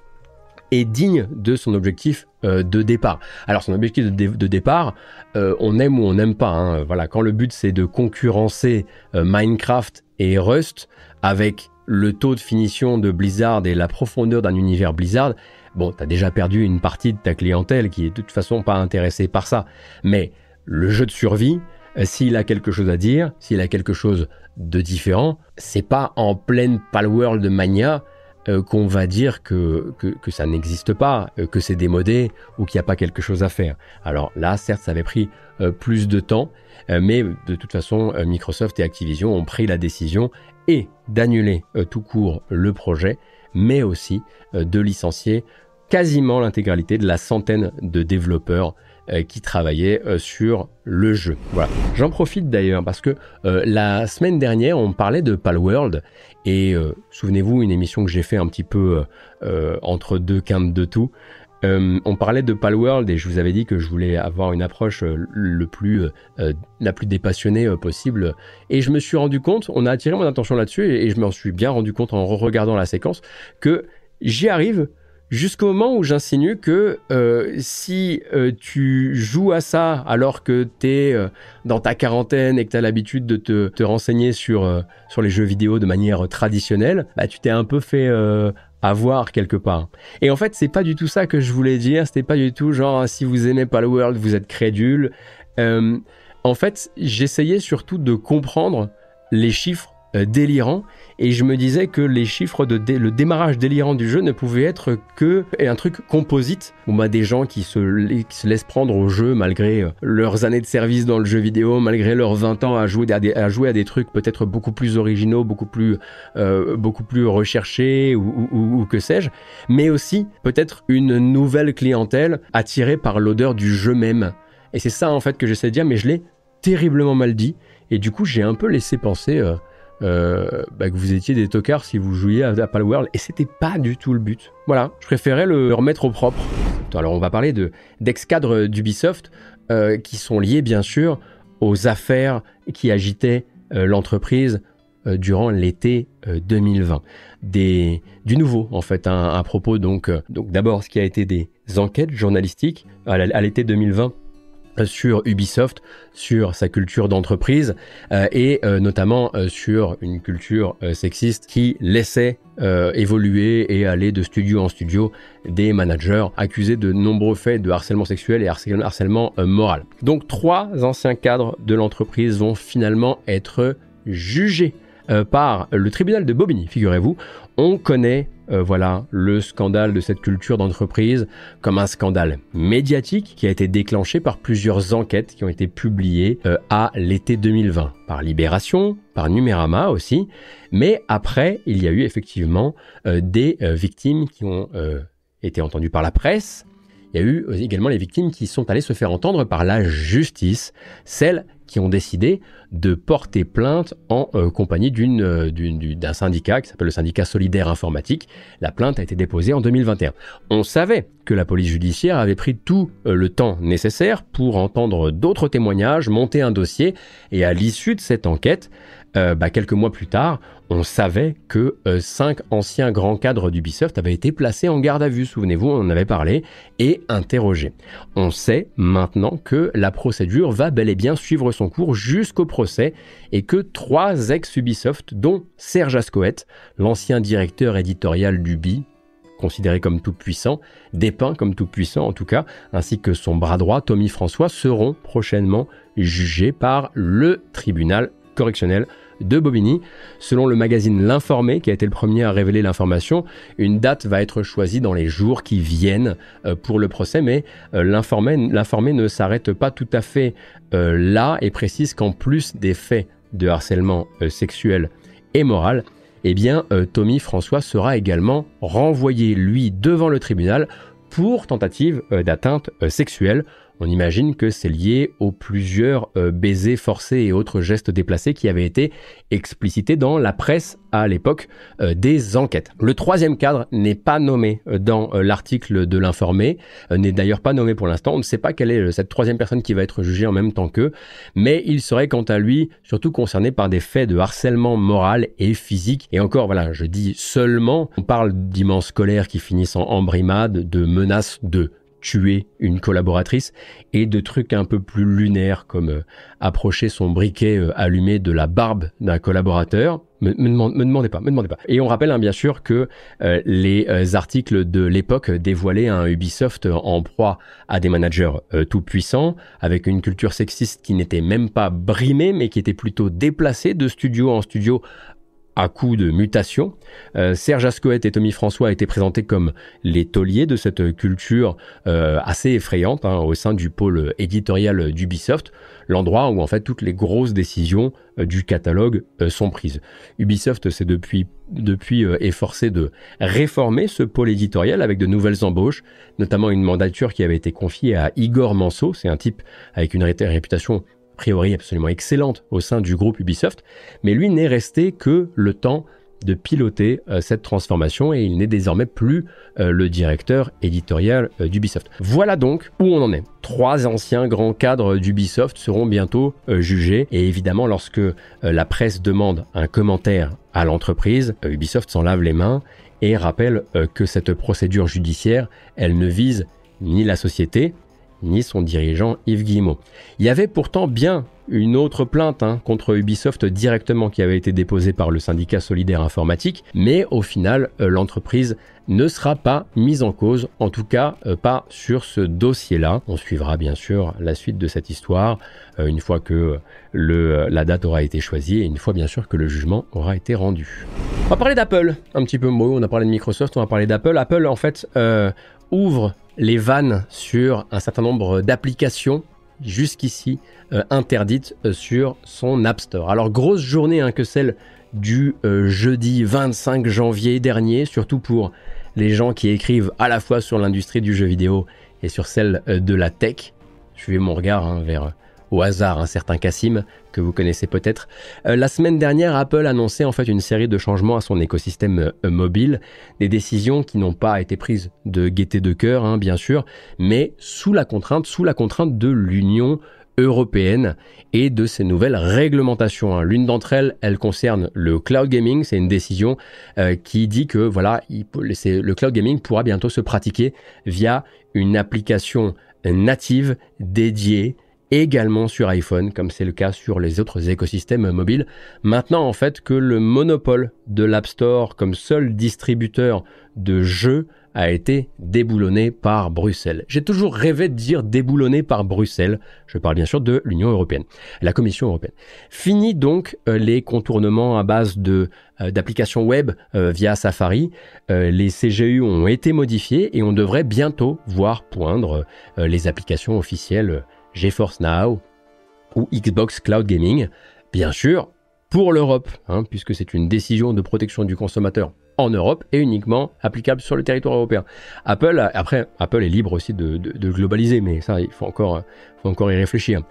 S1: Et digne de son objectif euh, de départ. Alors son objectif de, dé- de départ, euh, on aime ou on n'aime pas. hein. Voilà, quand le but c'est de concurrencer euh, Minecraft et Rust avec le taux de finition de Blizzard et la profondeur d'un univers Blizzard, bon, t'as déjà perdu une partie de ta clientèle qui est de toute façon pas intéressée par ça. Mais le jeu de survie, s'il a quelque chose à dire, s'il a quelque chose de différent, c'est pas en pleine Palworld Mania euh, qu'on va dire que, que, ça n'existe pas, euh, que c'est démodé ou qu'il n'y a pas quelque chose à faire. Alors là, certes, ça avait pris euh, plus de temps, mais de toute façon, Microsoft et Activision ont pris la décision et d'annuler tout court le projet, mais aussi de licencier quasiment l'intégralité de la centaine de développeurs qui travaillaient euh, sur le jeu. Voilà. J'en profite d'ailleurs parce que euh, la semaine dernière, on parlait de Palworld et euh, souvenez-vous une émission que j'ai fait un petit peu euh, euh, entre deux quintes de tout. Euh, on parlait de Palworld et je vous avais dit que je voulais avoir une approche euh, le plus, euh, la plus dépassionnée euh, possible. Et je me suis rendu compte, on a attiré mon attention là-dessus et, je m'en suis bien rendu compte en regardant la séquence que j'y arrive jusqu'au moment où j'insinue que euh, si euh, tu joues à ça alors que tu es dans ta quarantaine et que tu as l'habitude de te, te renseigner sur, euh, sur les jeux vidéo de manière traditionnelle, bah, tu t'es un peu fait euh, avoir quelque part. Et en fait, c'est pas du tout ça que je voulais dire, c'était pas du tout genre si vous aimez pas le world, vous êtes crédule. Euh, en fait, j'essayais surtout de comprendre les chiffres euh, délirants et je me disais que les chiffres de le démarrage délirant du jeu ne pouvait être que un truc composite où bah, des gens qui se, qui se laissent prendre au jeu malgré euh, leurs années de service dans le jeu vidéo, malgré leurs 20 ans à jouer à des, à jouer à des trucs peut-être beaucoup plus originaux, beaucoup plus, euh, beaucoup plus recherchés ou, que sais-je, mais aussi peut-être une nouvelle clientèle attirée par l'odeur du jeu même. Et c'est ça en fait que j'essaie de dire, mais je l'ai terriblement mal dit. Et du coup, j'ai un peu laissé penser euh, bah, que vous étiez des tocards si vous jouiez à, à Palworld, et c'était pas du tout le but. Voilà, je préférais le remettre au propre. Alors, on va parler de d'ex-cadres d'Ubisoft euh, qui sont liés bien sûr aux affaires qui agitaient euh, l'entreprise durant l'été euh, 2020. Des, du nouveau en fait hein, à propos donc, donc d'abord ce qui a été des enquêtes journalistiques à l'été 2020 euh, sur Ubisoft, sur sa culture d'entreprise euh, et euh, notamment euh, sur une culture sexiste qui laissait évoluer et aller de studio en studio des managers accusés de nombreux faits de harcèlement sexuel et harcèlement, harcèlement moral. Donc trois anciens cadres de l'entreprise vont finalement être jugés par le tribunal de Bobigny, figurez-vous. On connaît euh, le scandale de cette culture d'entreprise comme un scandale médiatique qui a été déclenché par plusieurs enquêtes qui ont été publiées euh, à l'été 2020 par Libération, par Numérama aussi, mais après il y a eu effectivement des victimes qui ont été entendues par la presse, il y a eu également les victimes qui sont allées se faire entendre par la justice, celles qui ont décidé de porter plainte en euh, compagnie euh, d'un syndicat qui s'appelle le syndicat solidaire informatique. La plainte a été déposée en 2021. On savait que la police judiciaire avait pris tout euh, le temps nécessaire pour entendre d'autres témoignages, monter un dossier, et à l'issue de cette enquête, bah, quelques mois plus tard, on savait que cinq anciens grands cadres d'Ubisoft avaient été placés en garde à vue, souvenez-vous, on en avait parlé, et interrogés. On sait maintenant que la procédure va bel et bien suivre son cours jusqu'au procès et que trois ex-Ubisoft, dont Serge Ascoët, l'ancien directeur éditorial d'Ubi, considéré comme tout puissant, dépeint comme tout puissant en tout cas, ainsi que son bras droit Tommy François seront prochainement jugés par le tribunal correctionnel de Bobigny. Selon le magazine L'Informé, qui a été le premier à révéler l'information, une date va être choisie dans les jours qui viennent euh, pour le procès, mais euh, l'informé ne s'arrête pas tout à fait euh, là et précise qu'en plus des faits de harcèlement sexuel et moral, eh bien, Tommy François sera également renvoyé, lui, devant le tribunal pour tentative d'atteinte sexuelle. On imagine que c'est lié aux plusieurs euh, baisers forcés et autres gestes déplacés qui avaient été explicités dans la presse à l'époque euh, des enquêtes. Le troisième cadre n'est pas nommé euh, dans l'article de l'informé, n'est d'ailleurs pas nommé pour l'instant. On ne sait pas quelle est cette troisième personne qui va être jugée en même temps qu'eux, mais il serait quant à lui surtout concerné par des faits de harcèlement moral et physique. Et encore, voilà, je dis seulement, on parle d'immenses colères qui finissent en embrimade, de menaces de tuer une collaboratrice et de trucs un peu plus lunaires comme euh, approcher son briquet euh, allumé de la barbe d'un collaborateur. Me, demandez pas, me demandez pas. Et on rappelle hein, bien sûr que euh, les articles de l'époque dévoilaient un Ubisoft en proie à des managers tout puissants, avec une culture sexiste qui n'était même pas brimée, mais qui était plutôt déplacée de studio en studio à coup de mutation. Euh, Serge Ascoët et Tommy François étaient présentés comme les tauliers de cette culture euh, assez effrayante hein, au sein du pôle éditorial d'Ubisoft, l'endroit où en fait toutes les grosses décisions euh, du catalogue sont prises. Ubisoft s'est depuis depuis efforcé de réformer ce pôle éditorial avec de nouvelles embauches, notamment une mandature qui avait été confiée à Igor Manso, c'est un type avec une réputation priori absolument excellente au sein du groupe Ubisoft, mais lui n'est resté que le temps de piloter euh, cette transformation et il n'est désormais plus euh, le directeur éditorial euh, d'Ubisoft. Voilà donc où on en est. Trois anciens grands cadres d'Ubisoft seront bientôt jugés et évidemment lorsque la presse demande un commentaire à l'entreprise, Ubisoft s'en lave les mains et rappelle que cette procédure judiciaire, elle ne vise ni la société, ni son dirigeant Yves Guillemot. Il y avait pourtant bien une autre plainte hein, contre Ubisoft directement qui avait été déposée par le syndicat solidaire informatique, mais au final, euh, l'entreprise ne sera pas mise en cause, en tout cas euh, pas sur ce dossier-là. On suivra bien sûr la suite de cette histoire euh, une fois que la date aura été choisie et une fois bien sûr que le jugement aura été rendu. On va parler d'Apple, un petit peu mot, on a parlé de Microsoft, on va parler d'Apple. Apple en fait ouvre les vannes sur un certain nombre d'applications jusqu'ici euh, interdites euh, sur son App Store. Alors grosse journée hein, que celle du euh, jeudi 25 janvier dernier, surtout pour les gens qui écrivent à la fois sur l'industrie du jeu vidéo et sur celle de la tech. Je vais mon regard hein, vers au hasard un certain Cassim, que vous connaissez peut-être. Euh, la semaine dernière, Apple annonçait en fait une série de changements à son écosystème euh, mobile, des décisions qui n'ont pas été prises de gaieté de cœur, hein, bien sûr, mais sous la contrainte, sous la contrainte de l'Union européenne et de ces nouvelles réglementations. Hein. L'une d'entre elles, elle concerne le cloud gaming. C'est une décision euh, qui dit que voilà, le cloud gaming pourra bientôt se pratiquer via une application native dédiée également sur iPhone, comme c'est le cas sur les autres écosystèmes mobiles. Maintenant, en fait, que le monopole de l'App Store comme seul distributeur de jeux a été déboulonné par Bruxelles. J'ai toujours rêvé de dire déboulonné par Bruxelles. Je parle bien sûr de l'Union européenne, la Commission européenne. Fini donc euh, les contournements à base de euh, d'applications web euh, via Safari. les CGU ont été modifiés et on devrait bientôt voir poindre les applications officielles GeForce Now ou Xbox Cloud Gaming. Bien sûr, pour l'Europe, hein, puisque c'est une décision de protection du consommateur en Europe et uniquement applicable sur le territoire européen. Apple, après, Apple est libre aussi de, globaliser, mais ça, il faut encore, y réfléchir.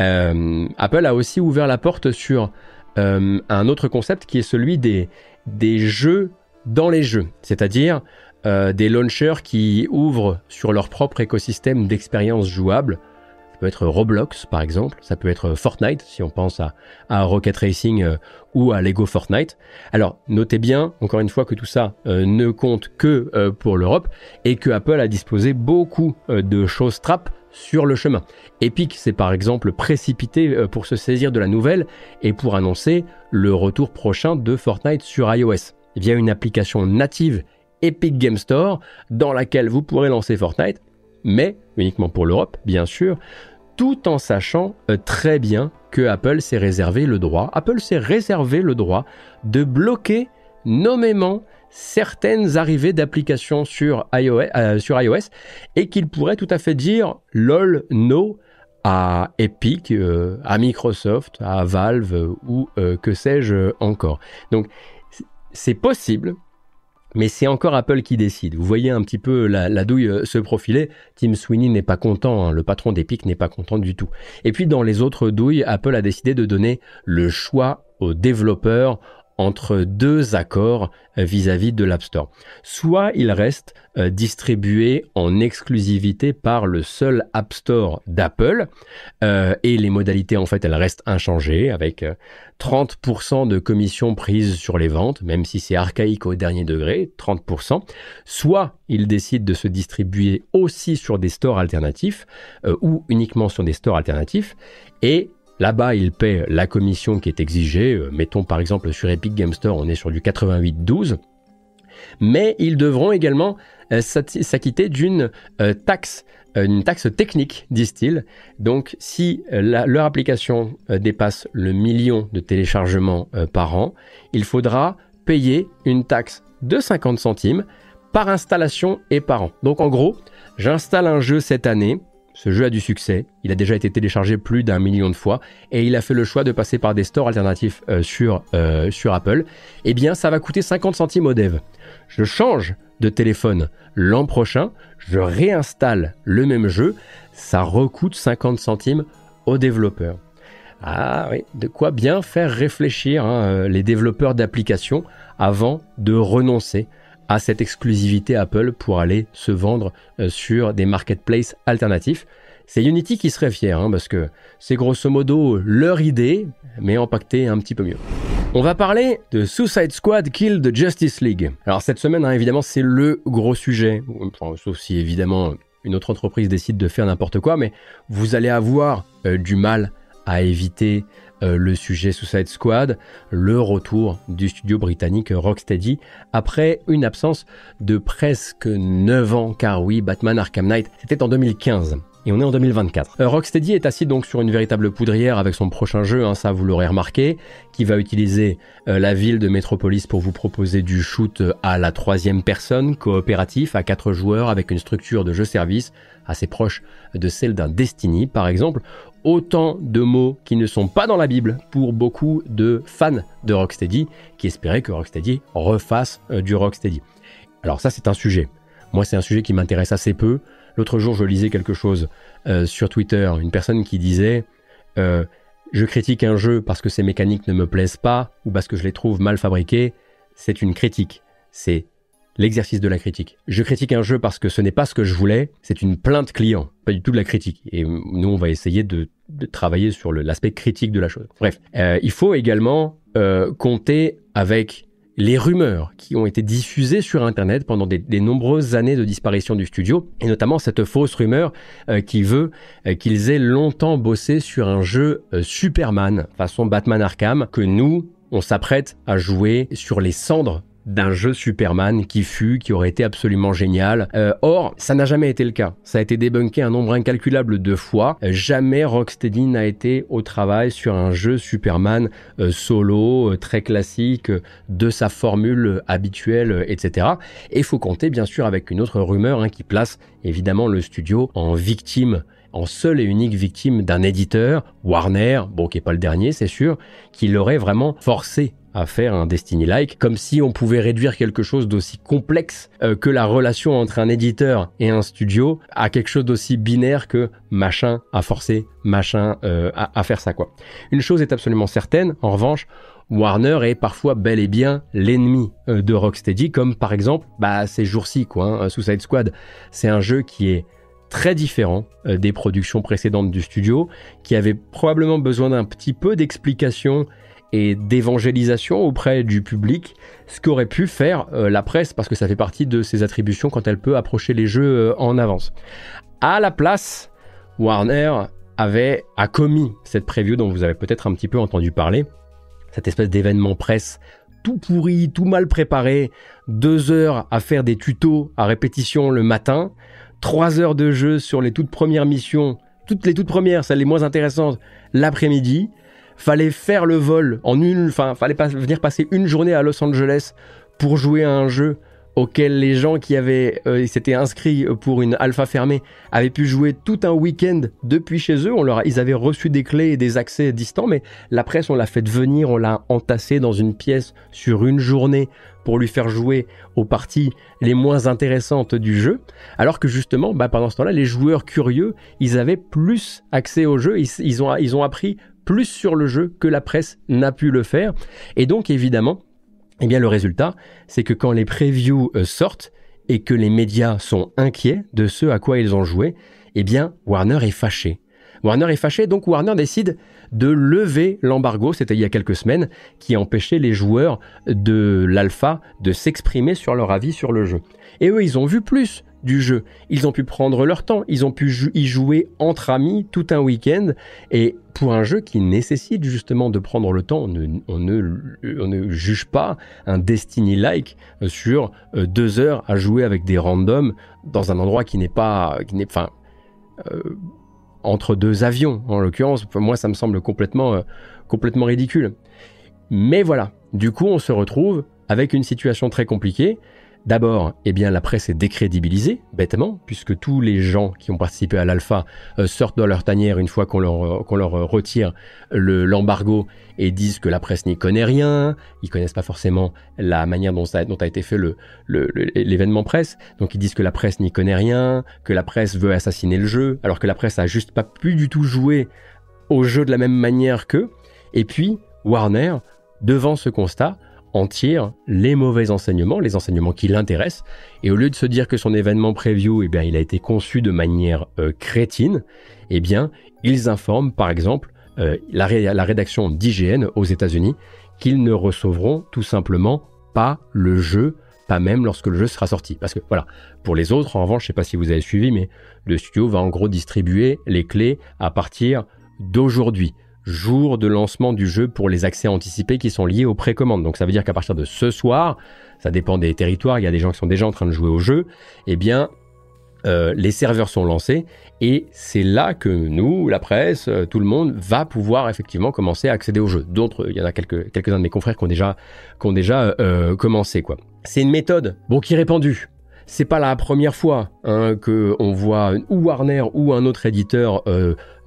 S1: Euh, Apple a aussi ouvert la porte sur euh, un autre concept qui est celui des, des jeux dans les jeux, c'est-à-dire euh, des launchers qui ouvrent sur leur propre écosystème d'expériences jouables peut être Roblox par exemple, ça peut être Fortnite si on pense à, Rocket Racing euh, ou à Lego Fortnite. Alors notez bien encore une fois que tout ça euh, ne compte que euh, pour l'Europe et que Apple a disposé beaucoup de choses trap sur le chemin. Epic s'est par exemple précipité pour se saisir de la nouvelle et pour annoncer le retour prochain de Fortnite sur iOS via une application native Epic Game Store dans laquelle vous pourrez lancer Fortnite mais uniquement pour l'Europe, bien sûr, tout en sachant euh, très bien que Apple s'est réservé le droit, Apple s'est réservé le droit de bloquer nommément certaines arrivées d'applications sur, iOS, euh, et qu'il pourrait tout à fait dire lol no à Epic, euh, à Microsoft, à Valve ou que sais-je encore. Donc c'est possible mais c'est encore Apple qui décide. Vous voyez un petit peu la, douille euh, se profiler. Tim Sweeney n'est pas content, hein. le patron d'Epic n'est pas content du tout. Et puis dans les autres douilles, Apple a décidé de donner le choix aux développeurs entre deux accords euh, vis-à-vis de l'App Store. Soit il reste euh, distribué en exclusivité par le seul App Store d'Apple euh, et les modalités en fait elles restent inchangées avec 30% de commission prise sur les ventes, même si c'est archaïque au dernier degré, 30%. Soit il décide de se distribuer aussi sur des stores alternatifs ou uniquement sur des stores alternatifs et Là-bas, ils paient la commission qui est exigée. Euh, mettons par exemple sur Epic Game Store, on est sur du 88,12. Mais ils devront également euh, s'acquitter d'une euh, taxe, une taxe technique, disent-ils. Donc, si leur application dépasse le million de téléchargements par an, il faudra payer une taxe de 50 centimes par installation et par an. Donc, en gros, j'installe un jeu cette année, ce jeu a du succès, il a déjà été téléchargé plus d'un million de fois et il a fait le choix de passer par des stores alternatifs euh, sur, euh, sur Apple. Eh bien, ça va coûter 50 centimes au dev. Je change de téléphone l'an prochain, je réinstalle le même jeu, ça recoute 50 centimes aux développeurs. Ah oui, de quoi bien faire réfléchir hein, euh, les développeurs d'applications avant de renoncer à cette exclusivité Apple pour aller se vendre euh, sur des marketplaces alternatifs. C'est Unity qui serait fier, hein, parce que c'est grosso modo leur idée, mais empaquetée un petit peu mieux. On va parler de Suicide Squad Kill the Justice League. Alors cette semaine, hein, évidemment, c'est le gros sujet, sauf si évidemment une autre entreprise décide de faire n'importe quoi, mais vous allez avoir euh, du mal à éviter le sujet Suicide Squad, le retour du studio britannique Rocksteady après une absence de presque 9 ans, car oui, Batman Arkham Knight, c'était en 2015 et on est en 2024. Euh, Rocksteady est assis donc sur une véritable poudrière avec son prochain jeu, hein, ça vous l'aurez remarqué, qui va utiliser euh, la ville de Metropolis pour vous proposer du shoot à la troisième personne, coopératif, à quatre joueurs avec une structure de jeu-service assez proche de celle d'un Destiny par exemple, autant de mots qui ne sont pas dans la Bible pour beaucoup de fans de Rocksteady qui espéraient que Rocksteady refasse euh, du Rocksteady. Alors ça c'est un sujet. Moi c'est un sujet qui m'intéresse assez peu. L'autre jour je lisais quelque chose euh, sur Twitter, une personne qui disait euh, je critique un jeu parce que ses mécaniques ne me plaisent pas ou parce que je les trouve mal fabriquées. C'est une critique. C'est l'exercice de la critique. Je critique un jeu parce que ce n'est pas ce que je voulais, c'est une plainte client, pas du tout de la critique. Et nous, on va essayer de, travailler sur l'aspect critique de la chose. Bref, euh, il faut également euh, compter avec les rumeurs qui ont été diffusées sur Internet pendant des, nombreuses années de disparition du studio, et notamment cette fausse rumeur euh, qui veut qu'ils aient longtemps bossé sur un jeu Superman, façon Batman Arkham, que nous, on s'apprête à jouer sur les cendres d'un jeu Superman qui fut, qui aurait été absolument génial. Euh, or, ça n'a jamais été le cas. Ça a été débunké un nombre incalculable de fois. Euh, jamais Rocksteady n'a été au travail sur un jeu Superman euh, solo, très classique, de sa formule habituelle, etc. Et faut compter bien sûr avec une autre rumeur hein, qui place évidemment le studio en victime en seule et unique victime d'un éditeur, Warner, bon qui est pas le dernier c'est sûr, qui l'aurait vraiment forcé à faire un Destiny-like, comme si on pouvait réduire quelque chose d'aussi complexe euh, que la relation entre un éditeur et un studio à quelque chose d'aussi binaire que machin a forcé machin euh, à, faire ça quoi. Une chose est absolument certaine, en revanche, Warner est parfois bel et bien l'ennemi euh, de Rocksteady, comme par exemple bah, ces jours-ci quoi, hein, Suicide Squad. C'est un jeu qui est très différent des productions précédentes du studio, qui avait probablement besoin d'un petit peu d'explication et d'évangélisation auprès du public, ce qu'aurait pu faire euh, la presse, parce que ça fait partie de ses attributions quand elle peut approcher les jeux euh, en avance. À la place, Warner avait a commis cette preview dont vous avez peut-être un petit peu entendu parler, cette espèce d'événement presse tout pourri, tout mal préparé, deux heures à faire des tutos à répétition le matin, trois heures de jeu sur les toutes premières missions, toutes les toutes premières, celles les moins intéressantes, l'après-midi, fallait faire le vol en une, enfin, fallait pas venir passer une journée à Los Angeles pour jouer à un jeu auquel les gens qui avaient euh, s'étaient inscrits pour une alpha fermée avaient pu jouer tout un week-end depuis chez eux. On leur ils avaient reçu des clés et des accès distants, mais la presse, on l'a fait venir, on l'a entassé dans une pièce sur une journée pour lui faire jouer aux parties les moins intéressantes du jeu, alors que justement, bah, pendant ce temps-là, les joueurs curieux, ils avaient plus accès au jeu, ils, ont, ils ont appris plus sur le jeu que la presse n'a pu le faire. Et donc évidemment, eh bien le résultat, c'est que quand les previews euh, sortent et que les médias sont inquiets de ce à quoi ils ont joué, eh bien Warner est fâché. Warner est fâché, donc Warner décide de lever l'embargo, c'était il y a quelques semaines, qui empêchait les joueurs de l'alpha de s'exprimer sur leur avis sur le jeu. Et eux, ils ont vu plus du jeu. Ils ont pu prendre leur temps, ils ont pu y jouer entre amis tout un week-end. Et pour un jeu qui nécessite justement de prendre le temps, on ne, juge pas un Destiny-like sur euh, deux heures à jouer avec des randoms dans un endroit qui n'est pas, qui enfin, euh, entre deux avions en l'occurrence. Moi, ça me semble complètement, euh, complètement ridicule. Mais voilà, du coup, on se retrouve avec une situation très compliquée D'abord, eh la presse est décrédibilisée, bêtement, puisque tous les gens qui ont participé à l'alpha euh, sortent dans leur tanière une fois qu'on leur, euh, leur retire l'embargo et disent que la presse n'y connaît rien, ils connaissent pas forcément la manière dont, a été fait l'événement presse, donc ils disent que la presse n'y connaît rien, que la presse veut assassiner le jeu, alors que la presse a juste pas pu du tout jouer au jeu de la même manière qu'eux. Et puis, Warner, devant ce constat, en tire les mauvais enseignements, les enseignements qui l'intéressent, et au lieu de se dire que son événement preview, eh bien, il a été conçu de manière euh, crétine, eh bien, ils informent, par exemple, euh, la, rédaction d'IGN aux États-Unis qu'ils ne recevront tout simplement pas le jeu, pas même lorsque le jeu sera sorti. Parce que voilà, pour les autres, en revanche, je sais pas si vous avez suivi, mais le studio va en gros distribuer les clés à partir d'aujourd'hui jour de lancement du jeu pour les accès anticipés qui sont liés aux précommandes. Donc ça veut dire qu'à partir de ce soir, ça dépend des territoires, il y a des gens qui sont déjà en train de jouer au jeu, eh bien euh, les serveurs sont lancés et c'est là que nous, la presse, euh, tout le monde va pouvoir effectivement commencer à accéder au jeu. D'autres, il y en a quelques, quelques-uns de mes confrères qui ont déjà, qui ont déjà euh, commencé quoi. C'est une méthode bon qui est répandue. C'est pas la première fois hein, que on voit ou Warner ou un autre éditeur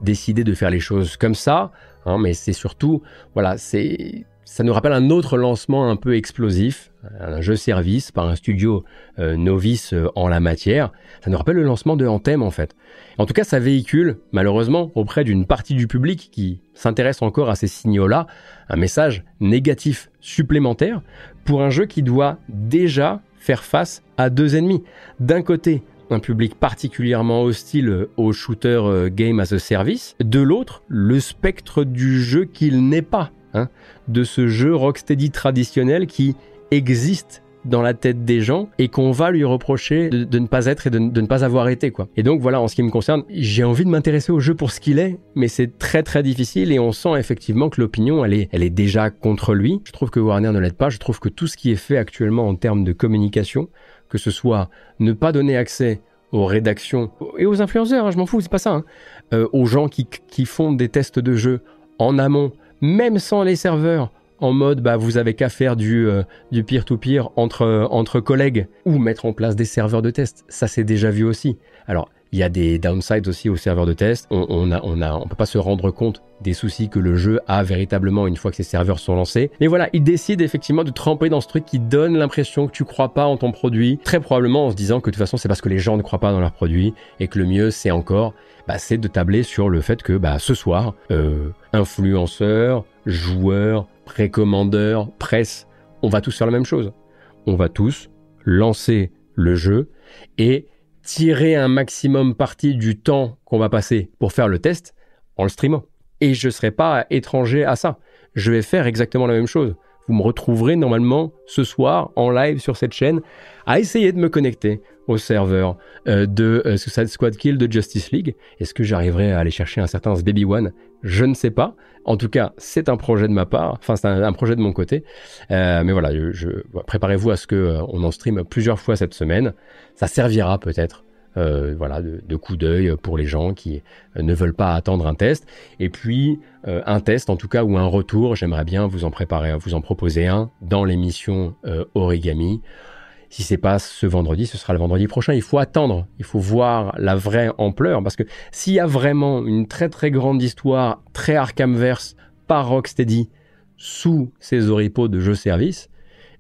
S1: décider de faire les choses comme ça, hein, mais c'est surtout, voilà, c'est ça nous rappelle un autre lancement un peu explosif, un jeu service par un studio euh, novice euh, en la matière. Ça nous rappelle le lancement de Anthem en fait. En tout cas, ça véhicule, malheureusement, auprès d'une partie du public qui s'intéresse encore à ces signaux-là, un message négatif supplémentaire pour un jeu qui doit déjà faire face à deux ennemis. D'un côté, un public particulièrement hostile au shooter euh, game as a service. De l'autre, le spectre du jeu qu'il n'est pas, hein, de ce jeu Rocksteady traditionnel qui existe dans la tête des gens et qu'on va lui reprocher de, ne pas être et de, ne pas avoir été quoi. Et donc voilà, en ce qui me concerne, j'ai envie de m'intéresser au jeu pour ce qu'il est, mais c'est très très difficile et on sent effectivement que l'opinion elle est, elle est déjà contre lui. Je trouve que Warner ne l'aide pas. Je trouve que tout ce qui est fait actuellement en termes de communication, que ce soit ne pas donner accès aux rédactions et aux influenceurs, hein, je m'en fous, c'est pas ça, hein, euh, aux gens qui, qui font des tests de jeu en amont, même sans les serveurs, en mode bah vous avez qu'à faire du euh, du peer-to-peer entre euh, entre collègues ou mettre en place des serveurs de test. Ça c'est déjà vu aussi. Alors il y a des downsides aussi aux serveurs de test. On, on a on a on peut pas se rendre compte des soucis que le jeu a véritablement une fois que ces serveurs sont lancés. Mais voilà, il décide effectivement de tremper dans ce truc qui donne l'impression que tu crois pas en ton produit, très probablement en se disant que de toute façon c'est parce que les gens ne croient pas dans leur produit et que le mieux c'est encore bah, c'est de tabler sur le fait que bah, ce soir, euh, influenceurs, joueurs, précommandeurs, presse, on va tous faire la même chose. On va tous lancer le jeu et tirer un maximum parti du temps qu'on va passer pour faire le test en le streamant. Et je ne serai pas étranger à ça. Je vais faire exactement la même chose. Vous me retrouverez normalement ce soir en live sur cette chaîne à essayer de me connecter au serveur euh, de euh, Squad Kill de Justice League. Est-ce que j'arriverai à aller chercher un certain Baby One? Je ne sais pas. En tout cas, c'est un projet de ma part. Enfin, c'est un, projet de mon côté. Euh, mais voilà, préparez-vous à ce que on en stream plusieurs fois cette semaine. Ça servira peut-être euh, voilà, de, de coup d'œil pour les gens qui euh, ne veulent pas attendre un test. Et puis euh, un test, en tout cas, ou un retour. J'aimerais bien vous en préparer, vous en proposer un dans l'émission Origami. Si c'est pas ce vendredi, ce sera le vendredi prochain. Il faut attendre, il faut voir la vraie ampleur, parce que s'il y a vraiment une très très grande histoire, très Arkhamverse par Rocksteady sous ces oripeaux de jeux service,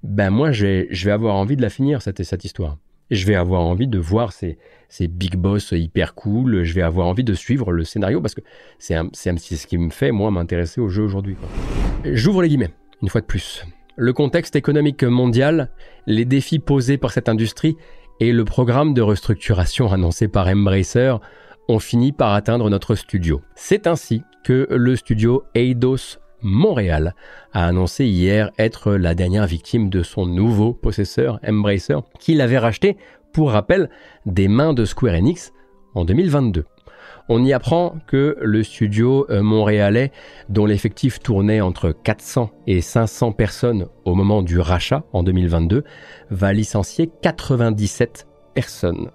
S1: ben moi je vais avoir envie de la finir cette, cette histoire. Je vais avoir envie de voir ces, ces big boss hyper cool. Je vais avoir envie de suivre le scénario parce que c'est ce qui me fait, moi, m'intéresser au jeu aujourd'hui. J'ouvre les guillemets, une fois de plus. Le contexte économique mondial, les défis posés par cette industrie et le programme de restructuration annoncé par Embracer ont fini par atteindre notre studio. C'est ainsi que le studio Eidos Montréal a annoncé hier être la dernière victime de son nouveau possesseur Embracer qu'il avait racheté, pour rappel, des mains de Square Enix en 2022. On y apprend que le studio montréalais, dont l'effectif tournait entre 400 et 500 personnes au moment du rachat en 2022, va licencier 97 personnes.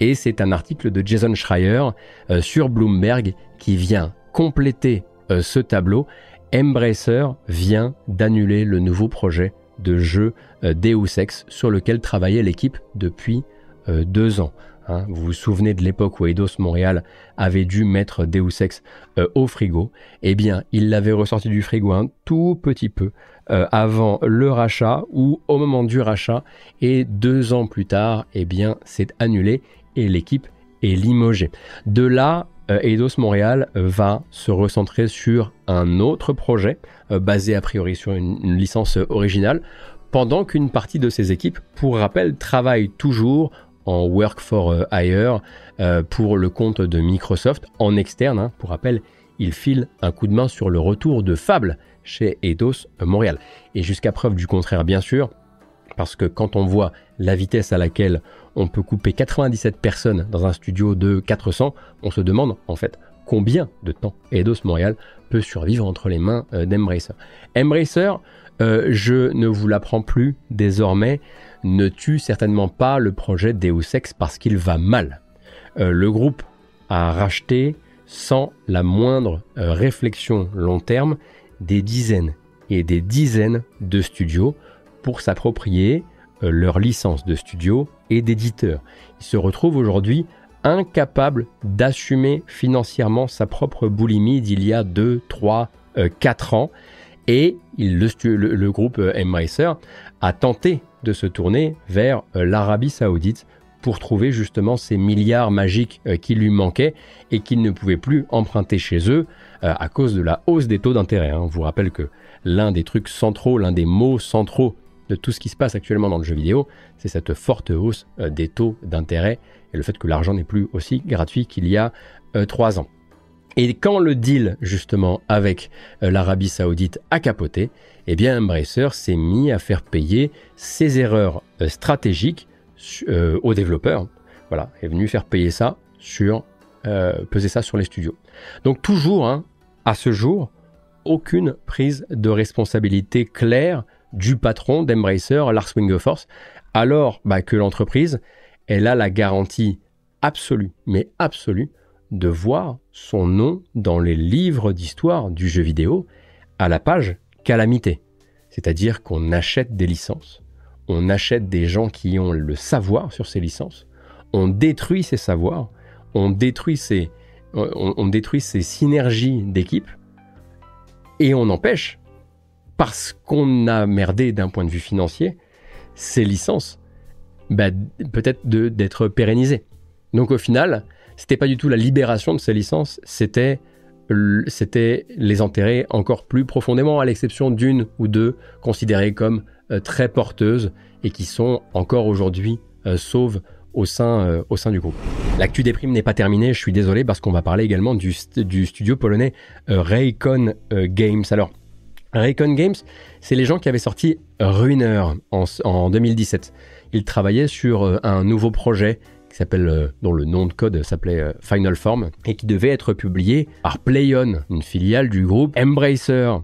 S1: Et c'est un article de Jason Schreier euh, sur Bloomberg qui vient compléter euh, ce tableau Embracer vient d'annuler le nouveau projet de jeu euh, Deus Ex sur lequel travaillait l'équipe depuis euh, deux ans. Hein. Vous vous souvenez de l'époque où Eidos Montréal avait dû mettre Deus Ex euh, au frigo? Eh bien, il l'avait ressorti du frigo un tout petit peu avant le rachat ou au moment du rachat. Et deux ans plus tard, eh bien, c'est annulé et l'équipe est limogée. De là, Eidos Montréal euh, va se recentrer sur un autre projet euh, basé a priori sur une, une licence originale, pendant qu'une partie de ses équipes, pour rappel, travaille toujours en work for hire pour le compte de Microsoft en externe. Hein, pour rappel, il file un coup de main sur le retour de Fable chez Eidos Montréal. Et jusqu'à preuve du contraire, bien sûr, parce que quand on voit la vitesse à laquelle on peut couper 97 personnes dans un studio de 400, on se demande en fait combien de temps Eidos Montréal peut survivre entre les mains euh, d'Embracer. Embracer, euh, je ne vous l'apprends plus désormais, ne tue certainement pas le projet Deus Ex parce qu'il va mal. Euh, le groupe a racheté sans la moindre réflexion long terme des dizaines et des dizaines de studios pour s'approprier euh, leur licence de studio et d'éditeur. Il se retrouve aujourd'hui incapable d'assumer financièrement sa propre boulimie d'il y a 2, 3, 4 ans. Et le, groupe Embracer a tenté de se tourner vers euh, l'Arabie Saoudite pour trouver justement ces milliards magiques euh, qui lui manquaient et qu'il ne pouvait plus emprunter chez eux euh, à cause de la hausse des taux d'intérêt. Hein. On vous rappelle que l'un des trucs centraux, l'un des mots centraux de tout ce qui se passe actuellement dans le jeu vidéo, c'est cette forte hausse euh, des taux d'intérêt et le fait que l'argent n'est plus aussi gratuit qu'il y a trois ans. Et quand le deal justement avec euh, l'Arabie Saoudite a capoté, eh bien Embracer s'est mis à faire payer ses erreurs euh, stratégiques euh, aux développeurs. Voilà, est venu faire payer ça sur peser ça sur les studios. Donc toujours, hein, à ce jour, aucune prise de responsabilité claire du patron d'Embracer, Lars Wingeforce, alors bah, que l'entreprise, elle a la garantie absolue, mais absolue, de voir son nom dans les livres d'histoire du jeu vidéo à la page calamité. C'est-à-dire qu'on achète des licences, on achète des gens qui ont le savoir sur ces licences, on détruit ces savoirs, on détruit ces, on, détruit ces synergies d'équipe et on empêche, parce qu'on a merdé d'un point de vue financier, ces licences bah, peut-être d'être pérennisées. Donc au final, c'était pas du tout la libération de ces licences, c'était c'était les enterrer encore plus profondément, à l'exception d'une ou deux considérées comme euh, très porteuses et qui sont encore aujourd'hui euh, sauves au sein, euh, au sein du groupe. L'actu des primes n'est pas terminée, je suis désolé parce qu'on va parler également du, du studio polonais Raycon Games. Alors, Raycon Games, c'est les gens qui avaient sorti Ruiner en, en 2017. Ils travaillaient sur un nouveau projet s'appelle, euh, dont le nom de code s'appelait euh, Final Form, et qui devait être publié par PlayOn, une filiale du groupe Embracer.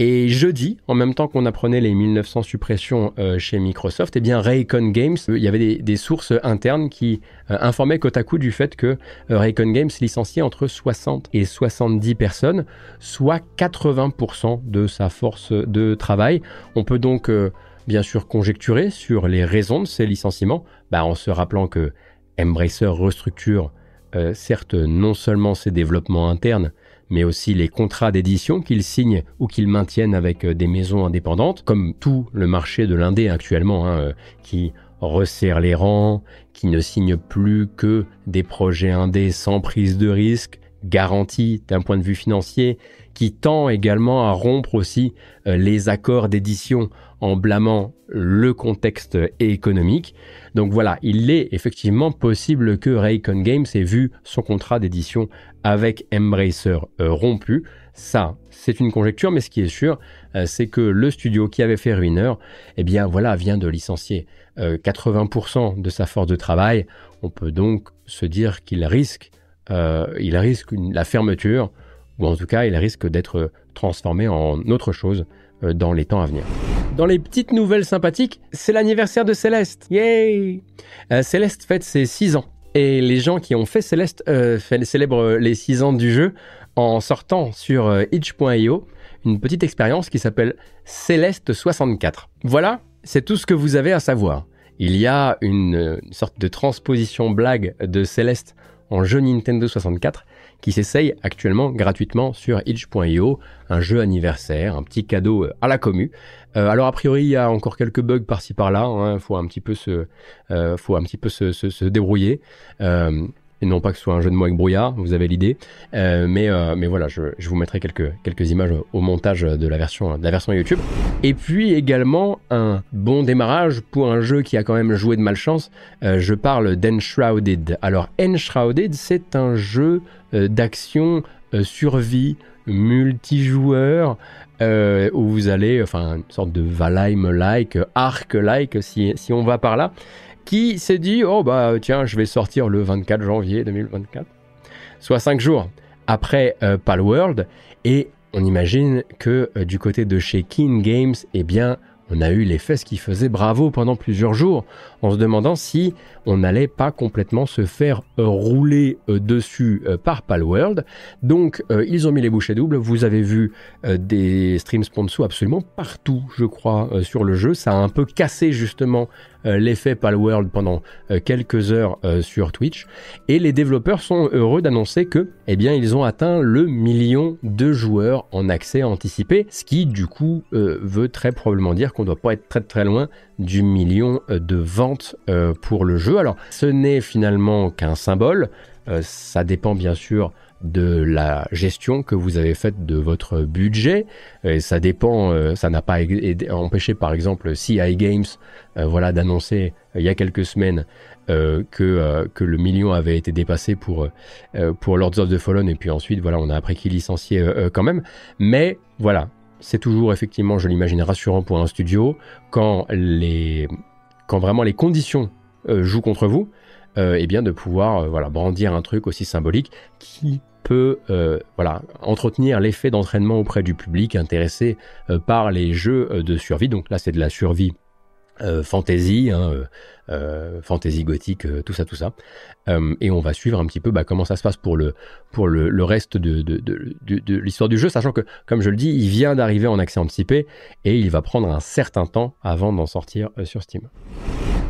S1: Et jeudi, en même temps qu'on apprenait les 1900 suppressions euh, chez Microsoft, eh bien Raycon Games, il y avait des, sources internes qui informaient Kotaku du fait que Raycon Games licenciait entre 60 et 70 personnes, soit 80% de sa force de travail. On peut donc bien sûr conjecturer sur les raisons de ces licenciements, bah, en se rappelant que Embracer restructure euh, certes non seulement ses développements internes, mais aussi les contrats d'édition qu'il signe ou qu'il maintienne avec euh, des maisons indépendantes, comme tout le marché de l'indé actuellement, hein, euh, qui resserre les rangs, qui ne signe plus que des projets indés sans prise de risque, garantie d'un point de vue financier, qui tend également à rompre aussi les accords d'édition en blâmant le contexte économique. Donc voilà, il est effectivement possible que Raycon Games ait vu son contrat d'édition avec Embracer euh, rompu. Ça, c'est une conjecture, mais ce qui est sûr, euh, c'est que le studio qui avait fait Ruiner, eh bien voilà, vient de licencier 80% euh, de sa force de travail. On peut donc se dire qu'il risque, il risque la fermeture, ou en tout cas, il risque d'être transformé en autre chose dans les temps à venir. Dans les petites nouvelles sympathiques, c'est l'anniversaire de Céleste. Yay euh, Céleste fête ses 6 ans. Et les gens qui ont fait Céleste euh, célèbrent les 6 ans du jeu en sortant sur euh, itch.io une petite expérience qui s'appelle Céleste 64. Voilà, c'est tout ce que vous avez à savoir. Il y a une, une sorte de transposition blague de Céleste en jeu Nintendo 64 qui s'essaye actuellement gratuitement sur itch.io, un jeu anniversaire, un petit cadeau euh, à la commu. Euh, alors a priori il y a encore quelques bugs par-ci par-là, il hein, faut un petit peu se, euh, débrouiller non pas que ce soit un jeu de mots avec brouillard, vous avez l'idée. Euh, mais, euh, mais voilà, je, je, vous mettrai quelques, quelques images au montage de la, version, de la version YouTube. Et puis également un bon démarrage pour un jeu qui a quand même joué de malchance. Euh, je parle d'Enshrouded. Alors Enshrouded, c'est un jeu d'action survie multijoueur où vous allez, enfin, une sorte de Valheim-like, Ark-like, si, si on va par là, qui s'est dit oh bah tiens je vais sortir le 24 janvier 2024 soit 5 jours après euh, Palworld. Et on imagine que euh, du côté de chez King Games eh bien on a eu les fesses qui faisaient bravo pendant plusieurs jours, en se demandant si on n'allait pas complètement se faire euh, rouler euh, dessus euh, par Palworld. Donc ils ont mis les bouchées doubles. Vous avez vu des streams sponsors absolument partout, je crois, sur le jeu. Ça a un peu cassé justement l'effet Palworld pendant quelques heures sur Twitch. Et les développeurs sont heureux d'annoncer que, eh bien, ils ont atteint le million de joueurs en accès anticipé, ce qui du coup veut très probablement dire qu'on ne doit pas être très très loin du million de ventes euh, pour le jeu. Alors ce n'est finalement qu'un symbole, euh, ça dépend bien sûr de la gestion que vous avez faite de votre budget. Et ça dépend, euh, ça n'a pas empêché par exemple CI Games voilà, d'annoncer il y a quelques semaines que, le million avait été dépassé pour, Lords of the Fallen et puis ensuite voilà, on a appris qu'il licenciait quand même. Mais voilà, c'est toujours effectivement, je l'imagine, rassurant pour un studio quand, les, quand vraiment les conditions euh, jouent contre vous, euh, et bien de pouvoir euh, voilà, brandir un truc aussi symbolique qui peut voilà, entretenir l'effet d'entraînement auprès du public intéressé par les jeux de survie. Donc là, c'est de la survie fantasy, hein, fantasy gothique, euh, tout ça, tout ça. Euh, et on va suivre un petit peu bah, comment ça se passe pour le, pour le, reste de, de, de, l'histoire du jeu, sachant que, comme je le dis, il vient d'arriver en accès anticipé et il va prendre un certain temps avant d'en sortir euh, sur Steam.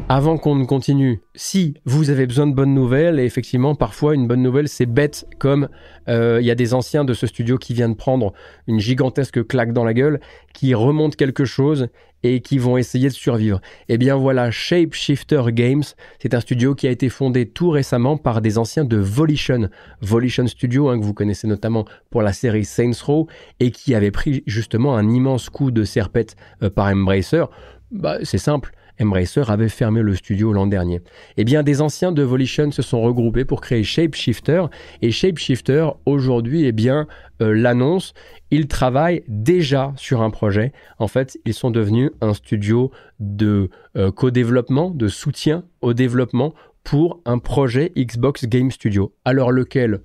S1: Avant qu'on ne continue, si vous avez besoin de bonnes nouvelles, et effectivement, parfois une bonne nouvelle c'est bête, comme euh, il y a des anciens de ce studio qui viennent prendre une gigantesque claque dans la gueule, qui remontent quelque chose et qui vont essayer de survivre. Eh bien voilà, Shapeshifter Games, c'est un studio qui a été fondé tout récemment par des anciens de Volition. Volition Studio, hein, que vous connaissez notamment pour la série Saints Row, et qui avait pris justement un immense coup de serpette euh, par Embracer. Bah, c'est simple. Embracer avait fermé le studio l'an dernier. Eh bien, des anciens de Volition se sont regroupés pour créer Shapeshifter. Et Shapeshifter, aujourd'hui, eh bien, euh, l'annonce, ils travaillent déjà sur un projet. En fait, ils sont devenus un studio de euh, co-développement, de soutien au développement pour un projet Xbox Game Studio. Alors lequel,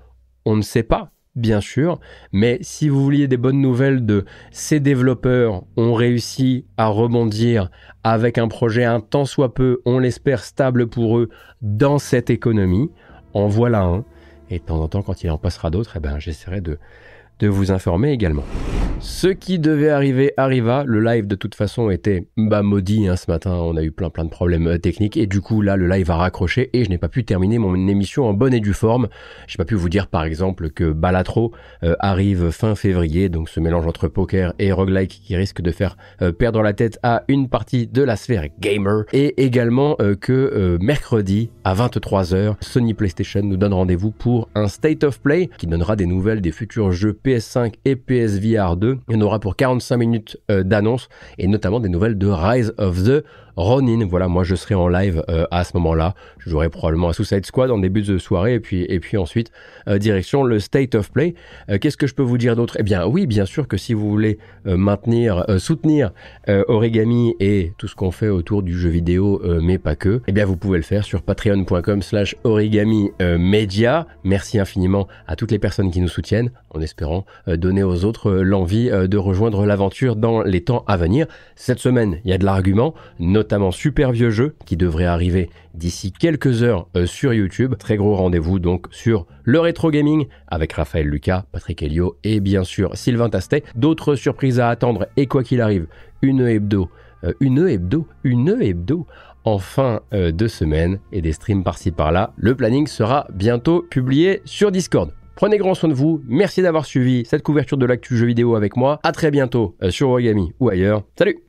S1: on ne sait pas, bien sûr, mais si vous vouliez des bonnes nouvelles de ces développeurs ont réussi à rebondir avec un projet un tant soit peu, on l'espère, stable pour eux dans cette économie, en voilà un. Et de temps en temps, quand il en passera d'autres, eh ben, j'essaierai de, de vous informer également. Ce qui devait arriver arriva. Le live de toute façon était bah, maudit hein, ce matin. On a eu plein plein de problèmes euh, techniques et du coup là le live a raccroché et je n'ai pas pu terminer mon émission en bonne et due forme. J'ai pas pu vous dire par exemple que Balatro euh, arrive fin février, donc ce mélange entre poker et roguelike qui risque de faire euh, perdre la tête à une partie de la sphère gamer et également que mercredi à 23h Sony PlayStation nous donne rendez-vous pour un State of Play qui donnera des nouvelles des futurs jeux PS5 et PSVR 2. Il y en aura pour 45 minutes euh, d'annonce et notamment des nouvelles de Rise of the Ronin. Voilà, moi je serai en live euh, à ce moment-là. Je jouerai probablement à Suicide Squad en début de soirée et puis, et puis ensuite euh, direction le State of Play. Qu'est-ce que je peux vous dire d'autre? Eh bien oui, bien sûr que si vous voulez maintenir, soutenir Origami et tout ce qu'on fait autour du jeu vidéo, mais pas que, eh bien vous pouvez le faire sur patreon.com slash origami media. Merci infiniment à toutes les personnes qui nous soutiennent, en espérant donner aux autres l'envie euh, de rejoindre l'aventure dans les temps à venir. Cette semaine, il y a de l'argument, notamment super vieux jeu qui devrait arriver d'ici quelques heures euh, sur YouTube. Très gros rendez-vous donc sur le rétro gaming avec Raphaël Lucas, Patrick Helio et bien sûr Sylvain Tastet. D'autres surprises à attendre et quoi qu'il arrive, une hebdo, euh, une hebdo, une hebdo en fin de semaine et des streams par-ci par-là. Le planning sera bientôt publié sur Discord. Prenez grand soin de vous, merci d'avoir suivi cette couverture de l'actu jeu vidéo avec moi. À très bientôt euh, sur Origami ou ailleurs. Salut